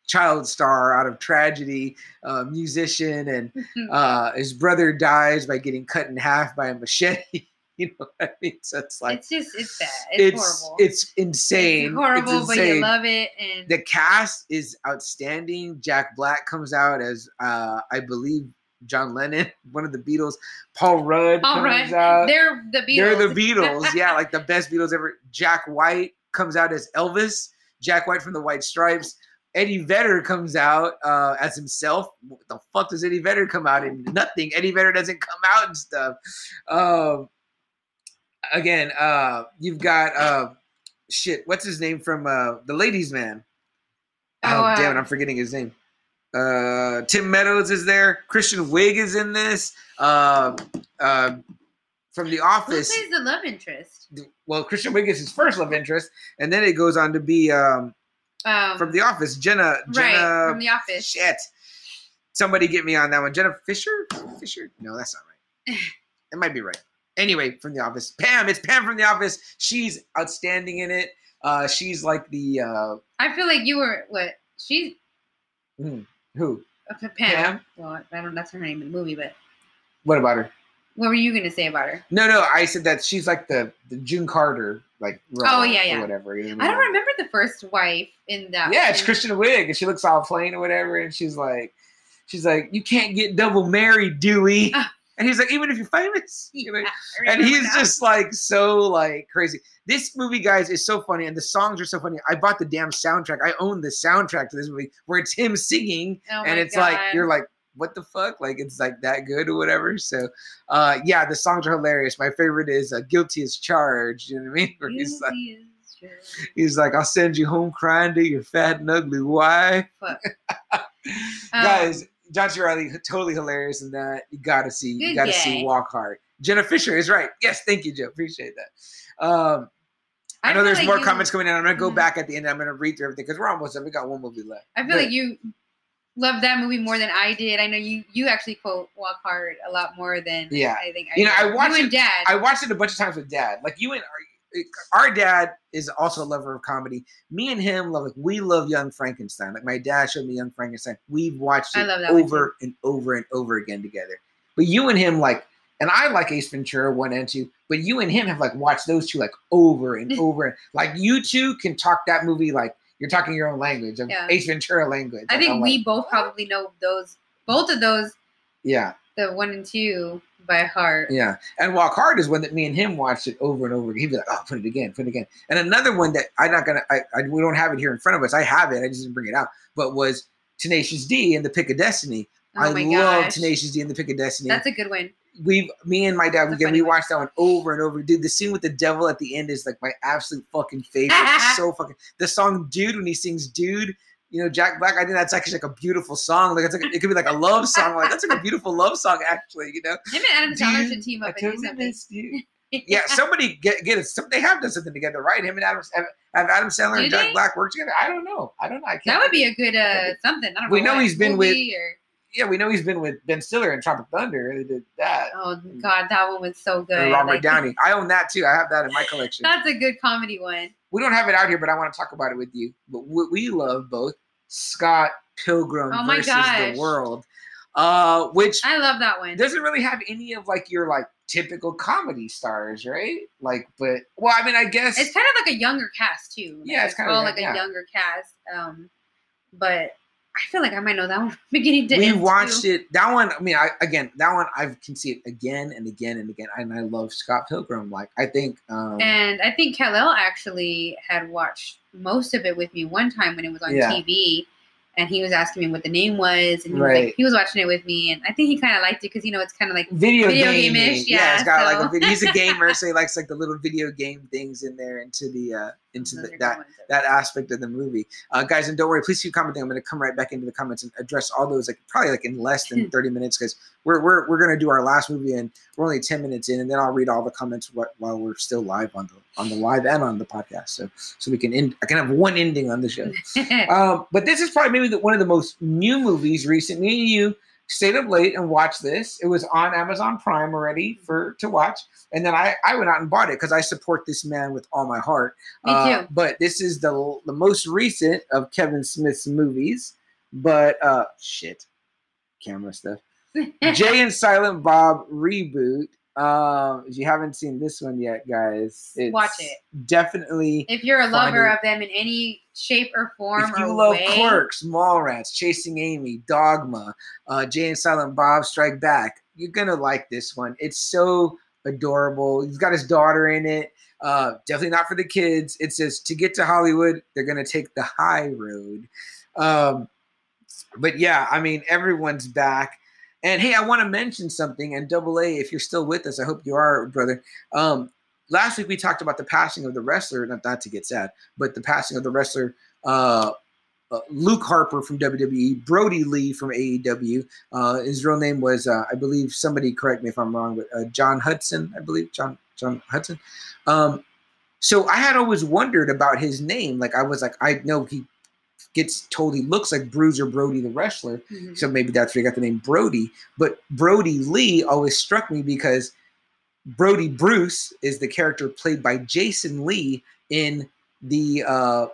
child star out of tragedy, uh, musician, and uh, his brother dies by getting cut in half by a machete. you know what I mean? So it's like it's just it's bad. It's, it's horrible. it's insane. It's horrible, It's but you love it. And The cast is outstanding. Jack Black comes out as uh, I believe John Lennon, one of the Beatles. Paul Rudd all comes right, out. they're the Beatles. They're the Beatles. yeah, like the best Beatles ever. Jack White comes out as Elvis. Jack White from the White Stripes. Eddie Vedder comes out uh, as himself. What the fuck does Eddie Vedder come out in? Nothing. Eddie Vedder doesn't come out and stuff. Um, again, uh, you've got uh, shit. What's his name from uh, the Ladies Man? Oh, Oh, uh, damn it! I'm forgetting his name. Uh, Tim Meadows is there. Kristen Wiig is in this. Uh, uh, from The Office. Who plays the love interest? Well, Kristen Wiig is his first love interest, and then it goes on to be um, Um, from The Office. Jenna. Jenna. right from The Office. Shit. Somebody get me on that one. Jenna Fischer? Fischer? No, that's not right. it might be right. Anyway, from The Office. Pam. It's Pam from The Office. She's outstanding in it. Uh, she's like the uh, I feel like you were what she's hmm, who? Pam. Pam? Well, I don't. That's her name in the movie, but What about her? what were you gonna say about her? No, no. I said that she's like the the June Carter like. Oh, yeah, yeah. whatever. you know I don't remember the first wife in that. Yeah, it's Kristen Wiig, and she looks all plain or whatever, and she's like, she's like, you can't get double married, Dewey. And he's like, even if you're famous, you know? And he's just like so like crazy. This movie, guys, is so funny, and the songs are so funny. I bought the damn soundtrack. I own the soundtrack to this movie, where it's him singing, Oh and it's like you're like, what the fuck? Like it's like that good or whatever. So, uh, yeah, the songs are hilarious. My favorite is uh, "Guilty as Charged." You know what I mean? Where he's like, Guilty as charged. he's like, "I'll send you home crying to your fat and ugly wife." Fuck. guys, Um, John C. Reilly totally hilarious in that. You gotta see, you gotta see. Walk Hard. Jenna Fischer is right. Yes, thank you, Joe. Appreciate that. Um, I, know there's like more you- comments coming in. I'm gonna go Mhm. back at the end. I'm gonna read through everything because we're almost done. We got one movie left. I feel But- like you love that movie more than I did. I know you you actually quote Walk Hard a lot more than Yeah. I think. You know, I watched you and it- Dad. I watched it a bunch of times with Dad. Like you and our, dad is also a lover of comedy. Me and him love like we love Young Frankenstein. Like my dad showed me Young Frankenstein. We've watched it love that one over and over and over again together. But you and him like, and I like Ace Ventura one and two. But you and him have like watched those two like over and over. and Like you two can talk that movie like you're talking your own language of Yeah. Ace Ventura language. I Like, think I'm we like, both probably know those both of those, yeah. the one and two by heart. Yeah, and Walk Hard is one that me and him watched it over and over again. He'd be like, "Oh, put it again, put it again." And another one that I'm not gonna, I, I we don't have it here in front of us. I have it, I just didn't bring it out. But was Tenacious D and the Pick of Destiny. Oh I my love gosh. Tenacious D and the Pick of Destiny. That's a good one. We've me and my dad That's a again. funny We watched that one over and over. Dude, the scene with the devil at the end is like my absolute fucking favorite. So fucking the song "Dude" when he sings "Dude." You know, Jack Black. I think that's actually like a beautiful song. Like it's like it could be like a love song. Like that's like a beautiful love song, actually. You know. Him and Adam Sandler should team I up and do totally something. missed you. yeah, somebody get get it. Some, they have done something together, right? Him and Adam have, have Adam Sandler Do and Jack they? Black work together. I don't know. I don't know. I can't. that would be a good uh something. I don't We know. know he's been with- Or, yeah, we know he's been with Ben Stiller in Tropic Thunder. They did that. oh God, that one was so good. And Robert Like, Downey. I own that too. I have that in my collection. That's a good comedy one. we don't have it out here, but I want to talk about it with you. But we love both Scott Pilgrim Oh versus gosh. the World, uh, which I love that one. doesn't really have any of like your like typical comedy stars, right? Like, but well, I mean, I guess It's kind of like a younger cast too. Yeah, it's kinda all like- like a younger cast. Um, but I feel like I might know that one from beginning to we watched too. it. That one, I mean, I again, that one I can see it again and again and again, and I love Scott Pilgrim. Like, I think, um, And I think Kal-El actually had watched most of it with me one time when it was on Yeah. TV. And he was asking me what the name was, and he was like, he was watching it with me, and I think he kind of liked it because you know it's kind of like video, video game-ish, yeah, it's got like a so- video. He's a gamer, so he likes like the little video game things in there into the uh into the, that that aspect of the movie. Uh, guys, and don't worry, please keep commenting. I'm going to come right back into the comments and address all those like probably like in less than 30 minutes because we're we're, we're going to do our last movie and we're only 10 minutes in, and then I'll read all the comments what, while we're still live on the on the live and on the podcast, so so we can end. I can have one ending on the show. Um, but this is probably maybe the, one of the most new movies recently. You stayed up late and watched this. It was on Amazon Prime already for to watch, and then I, I went out and bought it because I support this man with all my heart. Me Uh, too. but this is the the most recent of Kevin Smith's movies. But uh, shit, camera stuff. Jay and Silent Bob reboot. Um, if you haven't seen this one yet, guys, it's Watch it. Definitely if you're a lover of them in any shape or form if you or love way, Clerks, Mallrats, Chasing Amy, Dogma, uh, Jay and Silent Bob Strike Back, you're gonna like this one. It's so adorable. He's got his daughter in it. Uh, definitely not for the kids. It says to get to Hollywood, they're gonna take the high road. Um, but yeah, I mean, everyone's back. And hey, I want to mention something. And Double A, if you're still with us, I hope you are, brother. Um, last week we talked about the passing of the wrestler. Not, not to get sad, but the passing of the wrestler uh, uh, Luke Harper from WWE, Brodie Lee from AEW. Uh, his real name was, uh, I believe, somebody correct me if I'm wrong, but uh, John Hudson, I believe, John John Hudson. Um, so I had always wondered about his name. Like I was like, I know he gets told he looks like Bruiser Brody the wrestler, Mhm. so maybe that's where he got the name Brody. But Brodie Lee always struck me because Brodie Bruce is the character played by Jason Lee in the uh,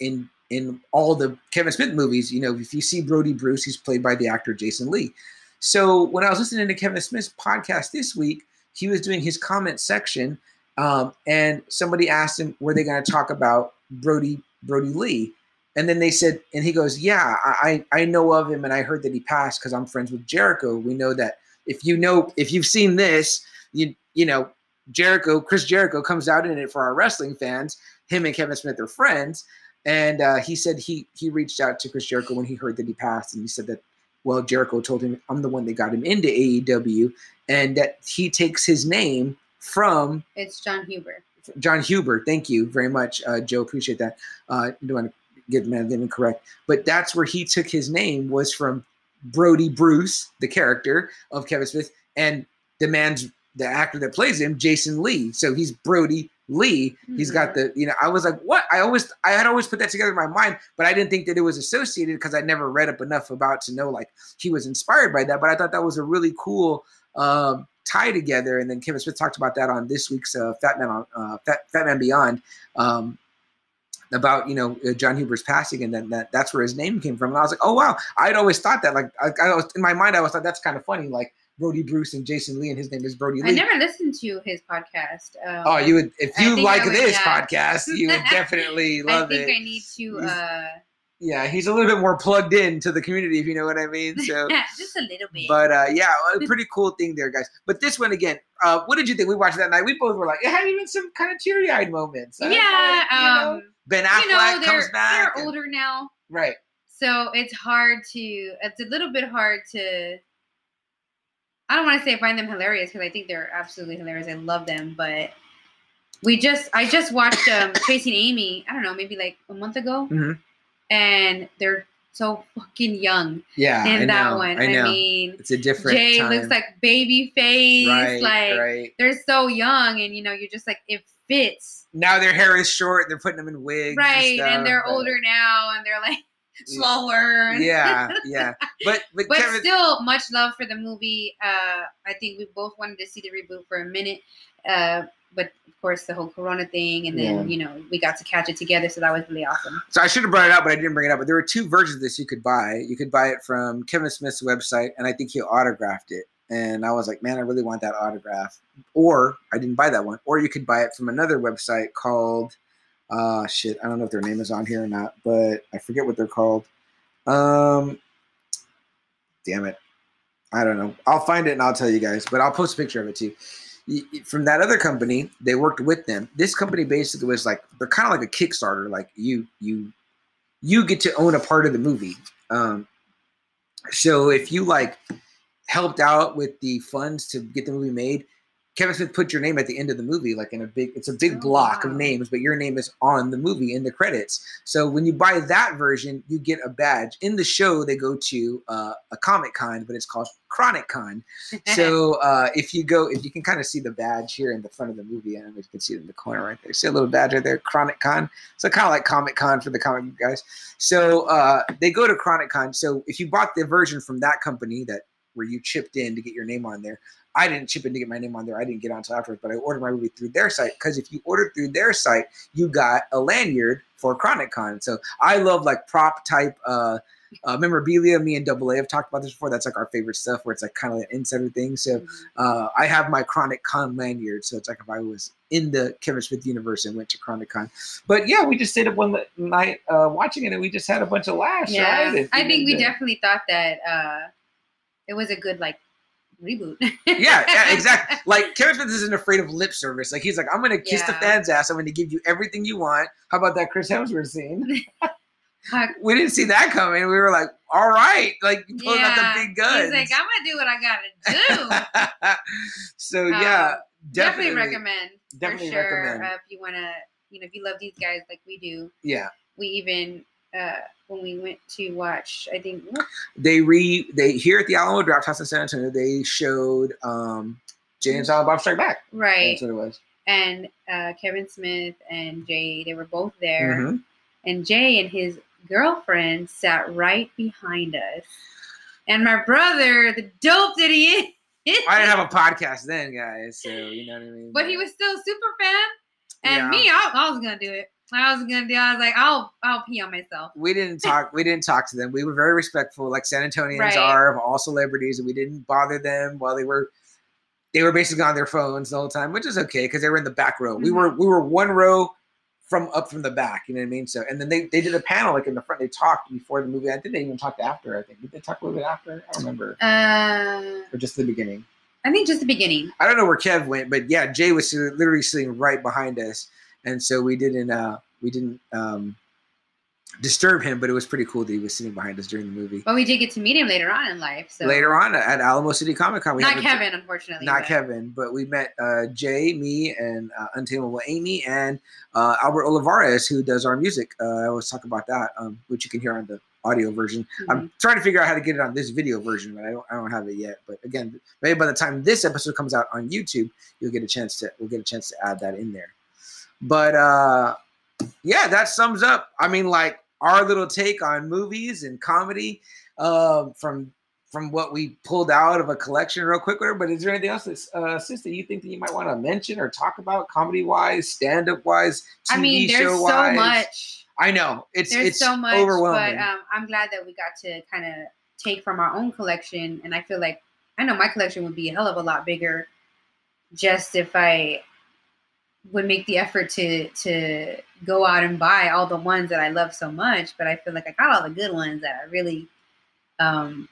in in all the Kevin Smith movies. You know, if you see Brodie Bruce, he's played by the actor Jason Lee. So when I was listening to Kevin Smith's podcast this week, he was doing his comment section, um, and somebody asked him, "Were they going to talk about Brody Brodie Lee?" And then they said, and he goes, "Yeah, I I know of him, and I heard that he passed because I'm friends with Jericho. We know that if you know if you've seen this, you you know Jericho, Chris Jericho comes out in it for our wrestling fans. Him and Kevin Smith are friends." And uh, he said he he reached out to Chris Jericho when he heard that he passed, and he said that well Jericho told him I'm the one that got him into AEW, and that he takes his name from It's John Huber. John Huber. Thank you very much, uh, Joe. Appreciate that. Uh, don't want to get the man name incorrect, but that's where he took his name was from Brodie Bruce, the character of Kevin Smith, and the man's the actor that plays him, Jason Lee. So he's Brodie Lee. He's got the you know. I was like, what? I always I had always put that together in my mind, but I didn't think that it was associated because I never read up enough about to know like he was inspired by that. But I thought that was a really cool. Um, tie together. And then Kevin Smith talked about that on this week's uh, Fat Man on uh, Fat, Fat Man Beyond um, about you know uh, John Huber's passing, and then that that's where his name came from. And I was like, oh wow, I'd always thought that. Like I, I was in my mind, I always thought that's kind of funny, like Brodie Bruce and Jason Lee, and his name is Brodie Lee. I never listened to his podcast. Um, Oh, you would if you like would, this yeah. podcast, you would definitely I love think it. I need to uh, yeah, he's a little bit more plugged in to the community, if you know what I mean. So. just a little bit. But uh, yeah, a pretty cool thing there, guys. But this one again, uh, what did you think? We watched that night. We both were like, it had even some kind of teary-eyed moments. I yeah, like, you know, um, Ben Affleck you know they're comes back. they're and- older now, right. so it's hard to. It's a little bit hard to. I don't want to say find them hilarious because I think they're absolutely hilarious. I love them, but we just I just watched um Chasing Amy. I don't know, maybe like a month ago, Mhm. And they're so fucking young Yeah, in I that know, one. I know. mean, it's a different. Jay time. looks like baby face, right, like right. they're so young, and you know, you're just like it fits, Now their hair is short. They're putting them in wigs, right? And, And, they're but- older now, and they're like slower. and- Yeah, yeah. But but, but Kevin, still, much love for the movie. Uh, I think we both wanted to see the reboot for a minute, uh, but of course, the whole Corona thing, and then Yeah. you know we got to catch it together, so that was really awesome. So I should have brought it up, but I didn't bring it up. But there were two versions of this you could buy. You could buy it from Kevin Smith's website, and I think he autographed it. And I was like, man, I really want that autograph. Or I didn't buy that one. Or you could buy it from another website called, uh, shit, I don't know if their name is on here or not, but I forget what they're called. Um, damn it, I don't know. I'll find it and I'll tell you guys. But I'll post a picture of it too from that other company they worked with them this company basically was like they're kind of like a kickstarter like you you you get to own a part of the movie um so if you like helped out with the funds to get the movie made Kevin Smith put your name at the end of the movie, like in a big, it's a big Oh, block of names, but your name is on the movie in the credits. So when you buy that version, you get a badge. In the show, they go to uh, a Comic Con, but it's called Chronic Con. So uh, if you go, if you can kind of see the badge here in the front of the movie, I don't know if you can see it in the corner right there. See a little badge right there, Chronic Con. So kind of like Comic Con for the comic guys. So uh, they go to Chronic Con. So if you bought the version from that company that where you chipped in to get your name on there, I didn't chip in to get my name on there. I didn't get on until afterwards, but I ordered my movie through their site because if you ordered through their site, you got a lanyard for Chronic Con. So I love like prop type uh, uh, memorabilia. Me and Double A have talked about this before. That's like our favorite stuff where it's like kind of an insider thing. So uh, I have my Chronic Con lanyard. So it's like if I was in the Kevin Smith universe and went to Chronic Con. But yeah, we just stayed up one night uh, watching it and we just had a bunch of laughs, yeah, right? And- I think we and, definitely thought that uh, it was a good like reboot. yeah, yeah, exactly. Like Kevin Smith isn't afraid of lip service. Like he's like, I'm gonna kiss the fans' ass. I'm gonna give you everything you want. How about that Chris Hemsworth scene? We didn't see that coming. We were like, all right, like you pulling out the big guns. He's like, I'm gonna do what I gotta do. so Um, yeah, definitely, definitely, recommend. definitely sure. recommend. Uh, if you wanna, you know, if you love these guys like we do, Yeah, we even uh, when we went to watch, I think they re they here at the Alamo Draft House in San Antonio. They showed um Jay and Silent Bob Strike Back. right, That's what it was. and uh, Kevin Smith and Jay, they were both there, Mhm. and Jay and his girlfriend sat right behind us, and my brother, the dope that he is. I didn't have a podcast then, guys. So you know what I mean. but he was still a super fan. And Yeah. me, I, I was gonna do it. I was gonna do. I was like, I'll, I'll pee on myself. we didn't talk we didn't talk to them. We were very respectful like san antonians Right. are of all celebrities and we didn't bother them while they were they were basically on their phones the whole time which is okay because they were in the back row. We were we were one row from up from the back you know what i mean? So and then they, they did a panel like in the front they talked before the movie. I think they even talked after i think. Did they talk a little bit after? I don't remember. Uh, or just the beginning. I think just the beginning. I don't know where Kev went, but yeah, Jay was literally sitting right behind us, and so we didn't uh we didn't um disturb him, but it was pretty cool that he was sitting behind us during the movie. But we did get to meet him later on in life. So Later on at Alamo City Comic Con, we not Kevin, unfortunately. not but- Kevin, but we met uh, Jay, me, and uh, Untamable Amy, and uh, Albert Olivares, who does our music. Uh, I always talk about that, um, which you can hear on the audio version. I'm trying to figure out how to get it on this video version, but I don't, I don't have it yet. But again, maybe by the time this episode comes out on YouTube, you'll get a chance to we'll get a chance to add that in there. But uh, yeah, that sums up. I mean, like our little take on movies and comedy um, from from what we pulled out of a collection real quick. But is there anything else, that's, uh, sis, that you think that you might want to mention or talk about, comedy wise, stand up wise, TV I mean, there's show so much. I know it's There's it's so much, overwhelming. but um, I'm glad that we got to kind of take from our own collection, and I feel like I know my collection would be a hell of a lot bigger, just if I would make the effort to to go out and buy all the ones that I love so much. But I feel like I got all the good ones that I really um,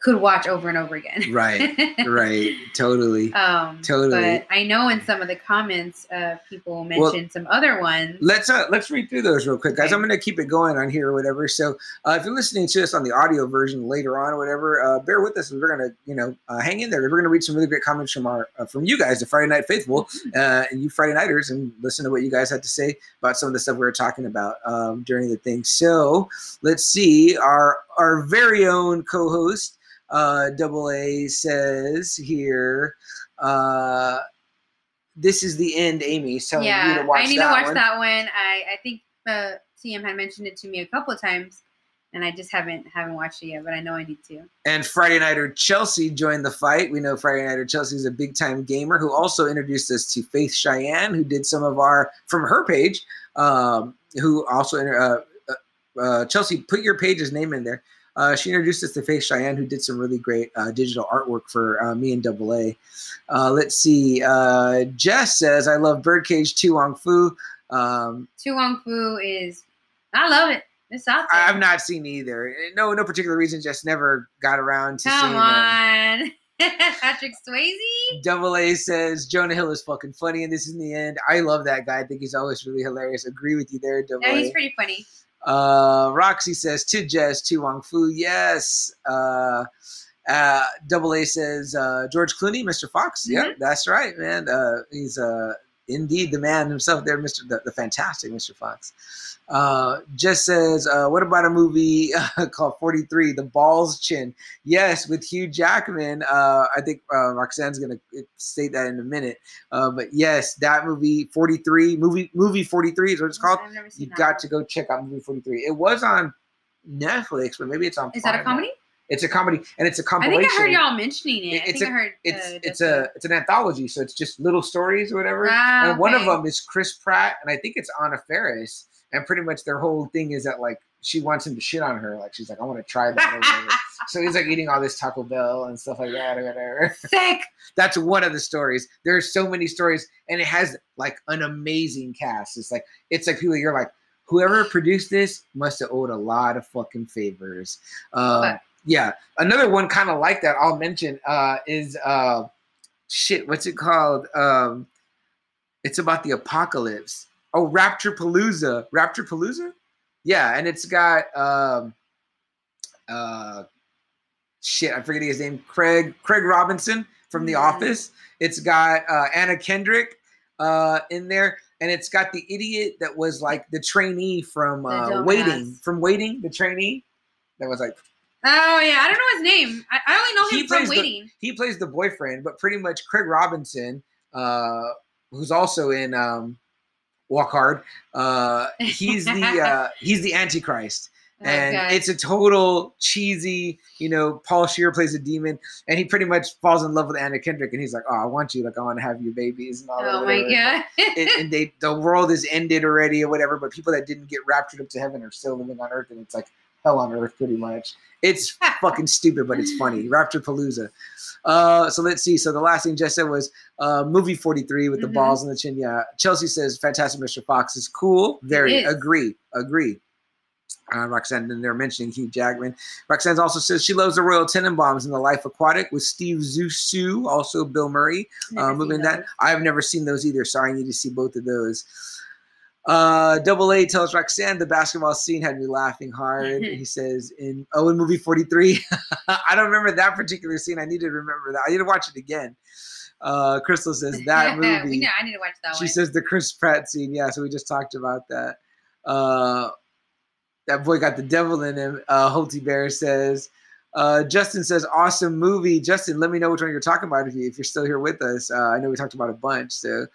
could watch over and over again. right, right, totally. Um, Totally. But I know in some of the comments, uh, people mentioned some other ones. Let's uh, let's read through those real quick, guys. Okay. I'm going to keep it going on here or whatever. So uh, if you're listening to us on the audio version later on or whatever, uh, bear with us. We're going to you know uh, hang in there. We're going to read some really great comments from our uh, from you guys, the Friday Night Faithful, uh, and you Friday Nighters, and listen to what you guys had to say about some of the stuff we were talking about um, during the thing. So let's see. Our our very own co-host uh, Double A says here. Uh, this is the end, Amy. Telling you yeah, to watch I need that to watch one. that one. I I think uh, CM had mentioned it to me a couple of times, and I just haven't haven't watched it yet. But I know I need to. And Friday Nighter Chelsea joined the fight. We know Friday Nighter Chelsea is a big time gamer who also introduced us to Faith Cheyenne, who did some of our from her page. Um, who also uh, uh, Chelsea put your page's name in there. Uh, she introduced us to Faith Cheyenne, who did some really great uh, digital artwork for uh, me and Double A. Uh, let's see. Uh, Jess says, "I love Birdcage To Wong Foo." Um, To Wong Foo is, I love it. It's out there. I have not seen either. No, no particular reason. Just never got around to Come them. on, Patrick Swayze. Double A says Jonah Hill is fucking funny, and this is in the end. I love that guy. I think he's always really hilarious. Agree with you there, Double Yeah, he's pretty funny. Uh, Roxy says to Jess, to Wong Foo, yes. Uh, Uh, Double A says uh, George Clooney, Mr. Fox. Yeah, that's right, man. Uh, he's uh, indeed the man himself there, Mr. The, the fantastic Mr. Fox. Uh, just says, uh, what about a movie called 43, The Balls Chin? Yes, with Hugh Jackman. Uh, I think uh, Roxanne's going to state that in a minute. Uh, but yes, that movie 43, movie movie 43 is what it's called. I've never You got to go check out movie 43. It was on Netflix, but maybe it's on. Is that a comedy? now. It's a comedy, and it's a compilation. I think I heard y'all mentioning it. I it's think a- I heard. It's uh, it's a it's an anthology, so it's just little stories or whatever. Ah, and one of them is Chris Pratt, and I think it's Anna Faris. And pretty much their whole thing is that like she wants him to shit on her, like she's like, I want to try that. So he's like eating all this Taco Bell and stuff like that or whatever. Sick. That's one of the stories. There's so many stories, and it has like an amazing cast. It's like it's like people you're like, whoever produced this must have owed a lot of fucking favors. Um, But- yeah, another one kind of like that I'll mention uh, is uh, shit. What's it called? Um, it's about the apocalypse. Oh, Rapture Palooza. Rapture Palooza. Yeah, and it's got um, uh, shit. I'm forgetting his name. Craig Craig Robinson from The Mhm. Office. It's got uh, Anna Kendrick uh, in there, and it's got the idiot that was like the trainee from uh. Waiting. From Waiting, the trainee that was like Oh yeah, I don't know his name. I, I only know He him from plays the- Waiting. he plays the boyfriend, but pretty much Craig Robinson, uh, who's also in um, Walk Hard, uh, he's the uh, he's the Antichrist, and Okay. it's a total cheesy. You know, Paul Scheer plays a demon, and he pretty much falls in love with Anna Kendrick, and he's like, "Oh, I want you, like I want to have your babies and all that." oh my god. and, and they the world is ended already or whatever, but people that didn't get raptured up to heaven are still living on earth, and it's like hell on earth pretty much. It's fucking stupid, but it's funny. Rapture Palooza. Uh, so let's see. So the last thing Jess said was uh, movie 43 with the Mhm. balls in the chin. Yeah. Chelsea says Fantastic Mr. Fox is cool. Very is. agree. Agree. Uh, Roxanne, and they're mentioning Hugh Jackman. Roxanne also says she loves the Royal Tenenbaums and The Life Aquatic with Steve Zissou, also Bill Murray uh, moving that. I've never seen those either, so I need to see both of those. Uh, Double A tells Roxanne the basketball scene had me laughing hard. he says in oh in movie 43. I don't remember that particular scene. I need to remember that. I need to watch it again. Uh, Crystal says that we movie. know, I need to watch that one. She one. says the Chris Pratt scene. Yeah, so we just talked about that. Uh, that boy got the devil in him. Uh, Holty Bear says. Uh, Justin says, awesome movie. Justin, let me know which one you're talking about if, you, if you're still here with us. Uh, I know we talked about a bunch. So,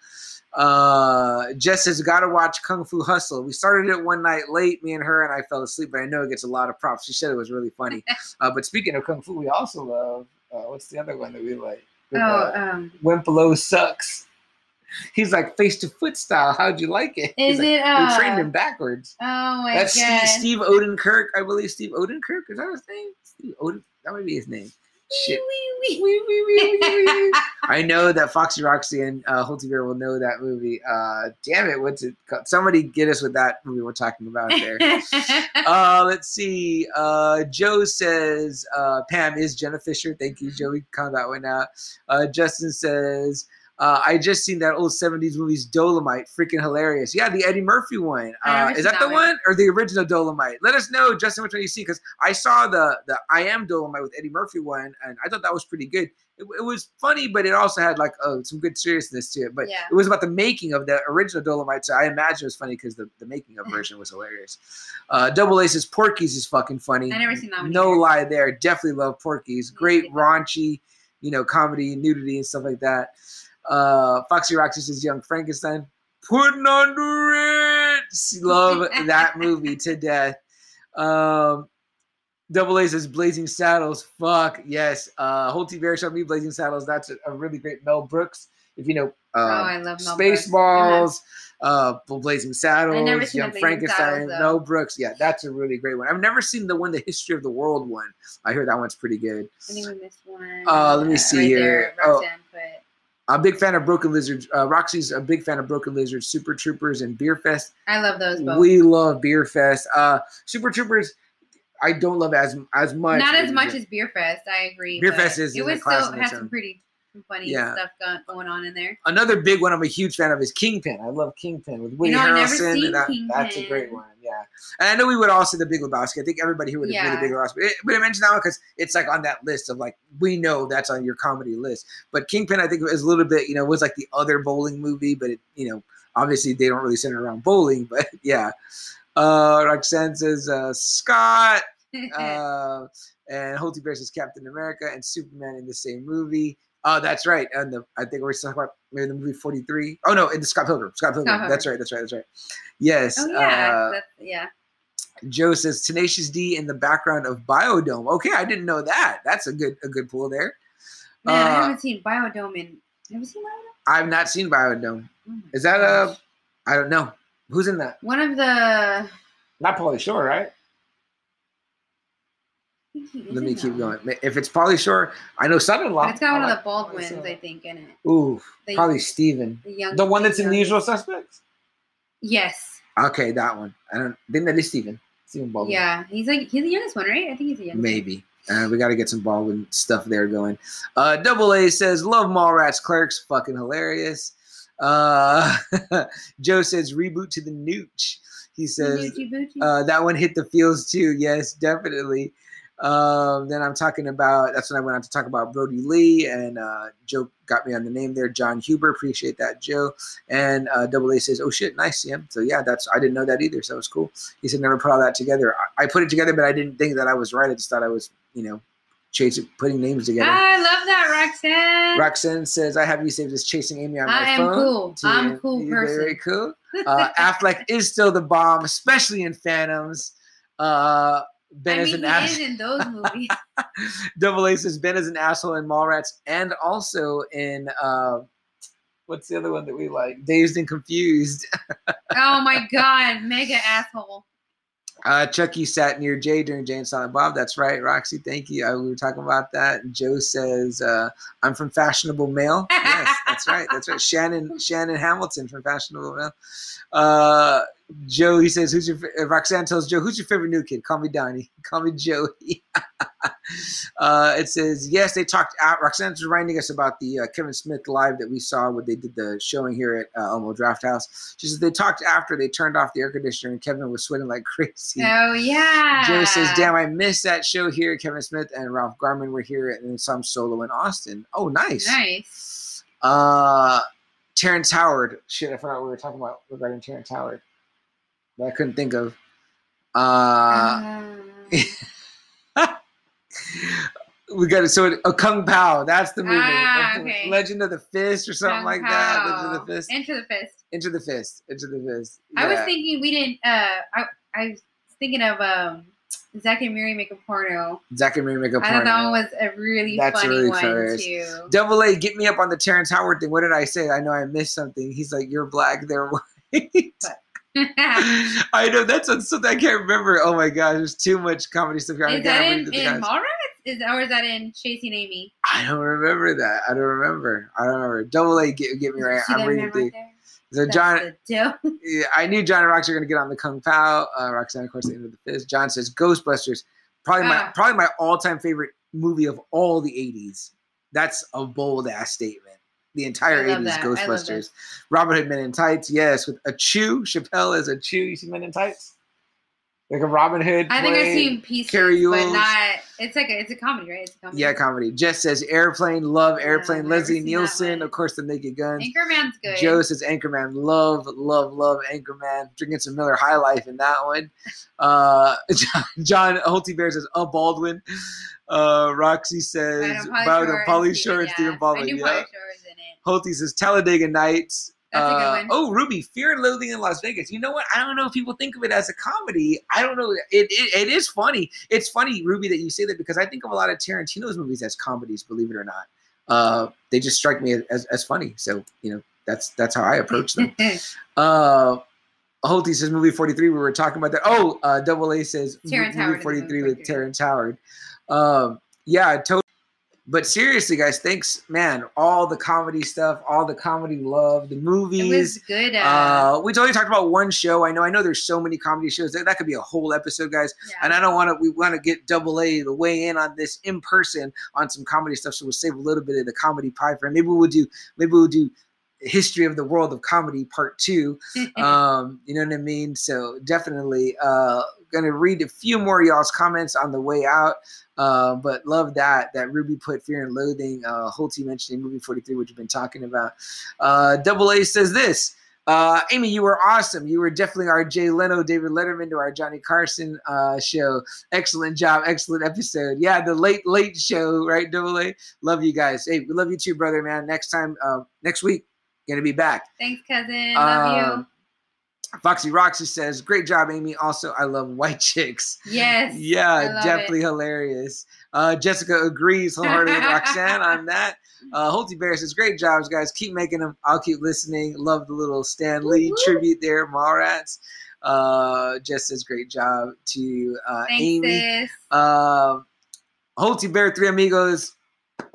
uh, Jess says, gotta watch Kung Fu Hustle. We started it one night late, me and her, and I fell asleep, but I know it gets a lot of props. She said it was really funny. uh, but speaking of Kung Fu, we also love, uh, what's the other one that we like? With, oh, uh, um, sucks. He's like face to foot style. How'd you like it? Is He's is like, it? Uh, we trained him backwards. Oh my That's god. Steve, Steve Odenkirk, I believe. Steve Odenkirk is that his name? Steve Oden. That might be his name. Shit. Wee, wee, wee. I know that Foxy Roxy and uh, Holty Bear will know that movie. Uh, damn it, what's it called? Somebody get us with that movie we're talking about there. uh, let's see. Uh, Joe says uh, Pam is Jenna Fischer. Thank you, Joe. We that one out. Uh, Justin says. Uh, I just seen that old 70s movies Dolomite, freaking hilarious. Yeah, the Eddie Murphy one. Uh, is seen that the one. one or the original Dolomite? Let us know, Justin, which one you see because I saw the the I Am Dolomite with Eddie Murphy one, and I thought that was pretty good. It, it was funny, but it also had like oh some good seriousness to it. But Yeah. it was about the making of the original Dolomite, so I imagine it was funny because the, the making of version was hilarious. Uh, Double A says Porky's is fucking funny. I never seen that one No either. lie there. Definitely love Porky's. Great raunchy, you know, comedy, nudity, and stuff like that. Uh, Foxy Roxy says Young Frankenstein. Putting on the Ritz. Love that movie to death. Um, Double A says Blazing Saddles. Fuck yes. Uh, Holty Bear showed me Blazing Saddles. That's a, a really great Mel Brooks. If you know, uh, oh, I love Mel. Spaceballs, uh, Blazing Saddles, Young Frankenstein, Saddles. Mel Brooks. Yeah, that's a really great one. I've never seen the one, the History of the World one. I hear that one's pretty good. I think we missed one. Uh, let me see right here. There, Oh. Put. I'm a big fan of Broken Lizard. Uh, Roxy's a big fan of Broken Lizard, Super Troopers, and Beer Fest. I love those both. We love Beer Fest. Uh, Super Troopers, I don't love as as much. Not as much as Beer Fest. I agree. Beer Fest is It was still had some pretty some funny Yeah. stuff going on in there. Another big one I'm a huge fan of is Kingpin. I love Kingpin with Woody know, I've never Harrelson. that, that's a great one. Yeah, and I know we would all say the Big Lebowski. I think everybody here would agree Yeah. the Big Lebowski. But, I mentioned that one because it's like on that list of like we know that's on your comedy list. But Kingpin, I think, is a little bit you know was like the other bowling movie, but it you know obviously they don't really center around bowling. But yeah, uh, Roxanne says uh, Scott. uh, and Holty Bear says Captain America and Superman in the same movie. Oh, that's right. And the I think we're talking about maybe the movie Forty Three. Oh no, in the Scott Pilgrim. Scott Pilgrim. Scott That's right. That's right. That's right. Yes. oh yeah, uh, yeah. Joe says Tenacious D in the background of Biodome. Okay, I didn't know that. That's a good a good pull there. Man, I uh, haven't seen Biodome in. Have you seen Biodome? I've not seen Biodome. Oh Is that gosh. a? I don't know. Who's in that? one of the? Not Pauly Shore, right? Think he is Let me keep going. If it's Pauly Shore, I know Son-in-Law. It's got one of the Baldwins, I think, in it. Ooh, The- probably Stephen. The young, The one that's in The Usual Suspects. Yes. Okay, that one. I don't think that is Stephen. Stephen Baldwin. Yeah, he's like he's the youngest one, right? I think he's the youngest. one. Maybe. Uh, we got to get some Baldwin stuff there going. Uh, Double A says, "Love Mallrats Clerks, fucking hilarious." Uh, Joe says, "Reboot to the Nooch." He says, Uh, that one hit the feels too. Yes, definitely. Um, then I'm talking about that's when I went on to talk about Brodie Lee and uh, Joe got me on the name there. John Huber, appreciate that, Joe. And uh, Double A says, "Oh shit, nice, yeah." So yeah, that's I didn't know that either, so it was cool. He said never put all that together. I, I put it together, but I didn't think that I was right. I just thought I was, you know, chasing putting names together. I love that, Roxanne. Roxanne says, "I have you saved as chasing Amy on my phone." I am phone." cool. To- I'm a cool person. Very cool. Uh, Affleck is still the bomb, especially in Phantoms. Uh, Ben I is an ass. in those movies. Double A says Ben is an asshole in Mallrats, and also in uh, what's the other one that we like? Dazed and Confused. oh my god, mega asshole. Uh, Chucky sat near Jay during Jay and Silent Bob. That's right, Roxy. Thank you. Uh, we were talking about that. Joe says, uh, "I'm from Fashionable Male." yes, that's right. That's right. Shannon Shannon Hamilton from Fashionable Male. Uh, Joe, he says, "Who's your?" uh, Roxanne tells Joe, "Who's your favorite new kid?" Call me Donnie. Call me Joey. uh, it says, "Yes, they talked." Out. Roxanne's reminding us about the uh, Kevin Smith live that we saw when they did the showing here at uh, Alamo Draft House. She says they talked after they turned off the air conditioner and Kevin was sweating like crazy. Oh yeah. Joe says, "Damn, I missed that show here. Kevin Smith and Ralph Garman were here, and then some solo in Austin. Oh, nice. Nice. Uh, Terrence Howard. Shit, I forgot what we were talking about regarding Terrence Howard. That I couldn't think of. Uh, Um, we got it. So, a Kung Pow. That's the movie. Ah, okay. Legend of the Fist or something Kung like that. Legend of the Fist. Into the fist. Into the Fist. Into the Fist. I was thinking we didn't. Uh, I I was thinking of um, Zack and Miri make a porno. Zack and Miri make a porno. I thought that one was a really That's funny really one hilarious. too. Double A, get me up on the Terrence Howard thing. What did I say? I know I missed something. He's like, "You're black, they're white." I know that's something I can't remember. Oh my gosh, there's too much comedy stuff. I is that in, the in. Mallrats? Is or is that in Chasing Amy? I don't remember that. I don't remember. I don't remember. Double A, get, get me right. See I'm reading right? So That's John, the yeah, I knew John and Roxy were gonna get on the Kung Pow. Uh, Roxanne, of course, the end of the fist. John says Ghostbusters, probably my Ah. probably my all time favorite movie of all the '80s. That's a bold ass statement. The entire I love '80s that. Ghostbusters. Robin Hood Men in Tights, yes, with Ahchoo. Chappelle as Ahchoo. You see Men in Tights, like a Robin Hood. I think I've seen pieces, Carrie but Ewell's. not. It's like a, it's a comedy, right? It's a comedy. Yeah, comedy. Jess says Airplane, love Airplane. Leslie Nielsen, of course, The Naked Guns. Anchorman's good. Joe says Anchorman, love, love, love Anchorman. Drinking some Miller High Life in that one. Uh, John, John Holty Bear says, uh, Baldwin. Uh, Roxy says, Shore Pauly Shore and. Stephen Baldwin. Yeah. Pauly Shore in it. Holty says Talladega Nights. That's a good Uh. Oh, Ruby, Fear and Loathing in Las Vegas. You know what? I don't know if people think of it as a comedy. I don't know. It, it, it is funny. It's funny, Ruby, that you say that because I think of a lot of Tarantino's movies as comedies, believe it or not. Uh, they just strike me as, as funny. So, you know, that's that's how I approach them. Uh, Holty says movie 43. We were talking about that. Oh, uh, Double A says Terrence movie Howard 43 movie with 43. Terrence Howard. Um, yeah, totally. But seriously, guys, thanks, man. All the comedy stuff, all the comedy love, the movies. It was good. Uh, Uh, we only talked about one show. I know. I know. There's so many comedy shows. That, that could be a whole episode, guys. yeah. And I don't want to. We want to get Double A to weigh in on this in person on some comedy stuff. So we'll save a little bit of the comedy pie for him. Maybe we'll do. Maybe we'll do history of the world of comedy part two. Um, you know what I mean? So definitely uh gonna read a few more of y'all's comments on the way out. Uh, but love that that Ruby put Fear and Loathing. Uh Holty mentioned in movie 43, which we've been talking about. Uh Double A says this. Uh, Amy, you were awesome. You were definitely our Jay Leno, David Letterman to our Johnny Carson uh, show. Excellent job, excellent episode. Yeah, the late late show, right? Double A. Love you guys. Hey, we love you too, brother, man. Next time, uh, next week, gonna be back. Thanks, cousin. Love Um, Foxy Roxy says, "Great job, Amy. Also, I love white chicks. Yes. Yeah, definitely it. hilarious." Uh, Jessica agrees wholeheartedly with Roxanne on that. Uh, Holty Bear says, "Great jobs, guys. Keep making them. I'll keep listening. Love the little Stan Lee Woo-woo. tribute there, Mallrats." Uh, Jess says, "Great job to uh, Thanks, Amy." Um, Holty Bear, Three Amigos.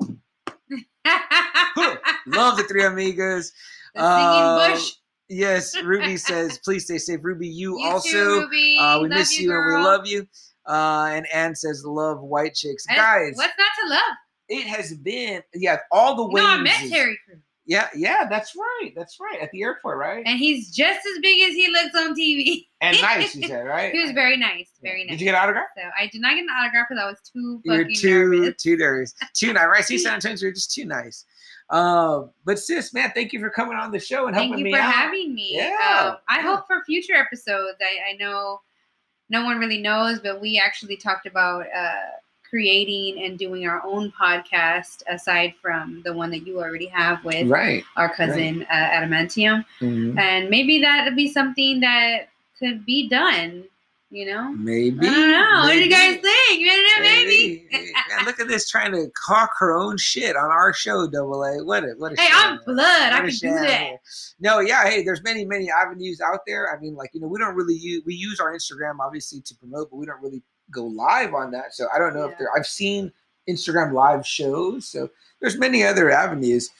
Love the Three Amigos. the singing Uh, bush. Yes, Ruby says, "Please stay safe." Ruby, you, You also. too, Ruby. Uh, we Love miss you, and we love you. Uh, and Ann says, "Love white chicks, And guys." What's not to love? It has been, yeah, all the way. know, I met Terry Crews. Yeah, yeah, that's right, that's right. At the airport, right? And he's just as big as he looks on TV. And nice, you said, right? He was very nice. Very nice. Did you get an autograph? So I did not get an autograph because I was too You're too nervous. too nervous, too nice. Right? See, San Antonio, you're just too nice. Um, but sis, man, thank you for coming on the show and Thank helping me. Thank you for out. having me. Yeah, Um, I hope for future episodes. I, I know no one really knows, but we actually talked about uh, creating and doing our own podcast aside from the one that you already have with Right. our cousin uh, Adamantium. Mhm. And maybe that would be something that could be done. You know. Maybe. I don't know. What do you guys think? You know, maybe. Hey, man, look at this trying to cock her own shit on our show, Double A. What a what a Hey. I'm blood. I What can a do that. No, yeah, hey, there's many, many avenues out there. I mean, like, you know, we don't really use we use our Instagram obviously to promote, but we don't really go live on that. So I don't know if there I've seen Instagram live shows. So there's many other avenues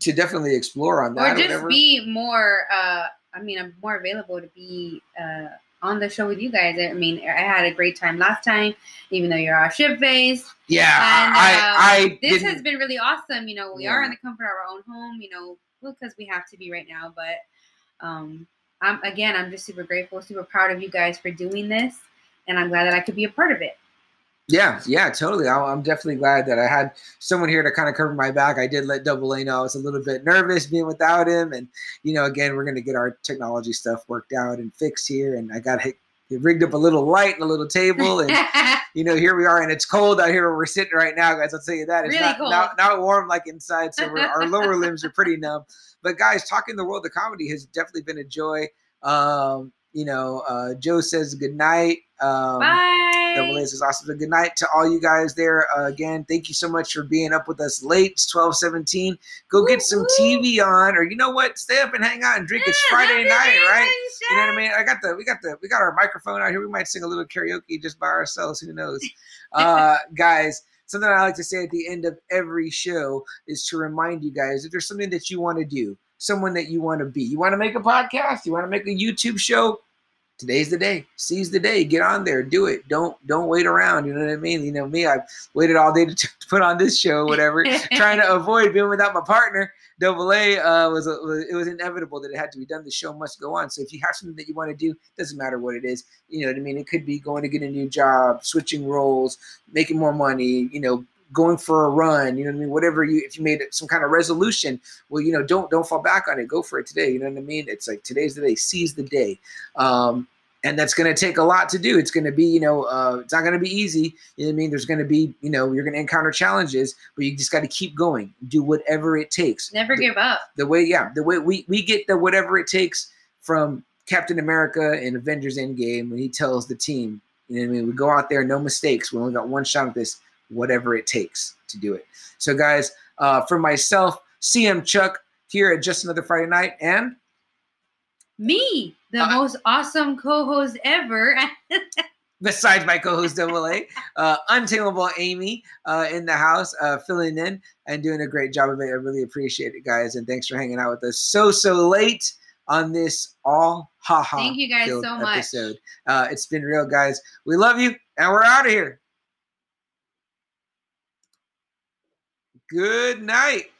to definitely explore on that. or or just whatever. be more uh i mean i'm more available to be uh on the show with you guys. I mean i had a great time last time even though you're our ship face yeah, and I, uh, I, this didn't- has been really awesome. You know we are in the comfort of our own home you know well because we have to be right now but um i'm again i'm just super grateful super proud of you guys for doing this and i'm glad that i could be a part of it Yeah, yeah, totally. I'm, I'm definitely glad that I had someone here to kind of cover my back. I did let Double A know I was a little bit nervous being without him, and you know, again, we're gonna get our technology stuff worked out and fixed here. And I got it rigged up a little light and a little table, and you know, here we are, and it's cold out here where we're sitting right now, guys. I'll tell you that it's Really not, cold. not not warm like inside, so we're, our lower limbs are pretty numb. But guys, talking the world of comedy has definitely been a joy. Um, you know, uh, Joe says good night. Um, Double A's is awesome. So good night to all you guys there. Uh, again, thank you so much for being up with us late. It's twelve seventeen. Go get some TV on, or you know what? Stay up and hang out and drink. It's Friday night, right? You know what I mean? I got the we got the we got our microphone out here. We might sing a little karaoke just by ourselves. Who knows? Uh, guys, something I like to say at the end of every show is to remind you guys if there's something that you want to do, someone that you want to be. You want to make a podcast, you want to make a YouTube show, today's the day. Seize the day. Get on there. Do it. Don't don't wait around. You know what I mean? You know me. I've waited all day to, to put on this show, whatever, trying to avoid being without my partner. Double A uh, was, a, was it was inevitable that it had to be done. The show must go on. So if you have something that you want to do, doesn't matter what it is. You know what I mean? It could be going to get a new job, switching roles, making more money. You know, going for a run. You know what I mean? Whatever you, if you made some kind of resolution, well, you know, don't don't fall back on it. Go for it today. You know what I mean? It's like today's the day. Seize the day. Um, and that's going to take a lot to do. It's going to be, you know, uh, it's not going to be easy. You know what I mean? There's going to be, you know, you're going to encounter challenges, but you just got to keep going. Do whatever it takes. Never The- give up. The way, yeah, the way we we get the whatever it takes from Captain America in Avengers Endgame when he tells the team, you know what I mean? We go out there, no mistakes. We only got one shot at this. Whatever it takes to do it. So, guys, uh, for myself, CM Chuck here at Just Another Friday Night, and Me, the Uh, most awesome co-host ever. besides my co-host Double A, uh, untamable Amy uh, in the house, uh, filling in and doing a great job of it. I really appreciate it, guys, and thanks for hanging out with us so so late on this all haha. Thank you guys so much. Episode. Uh, it's been real, guys. We love you, and we're out of here. Good night.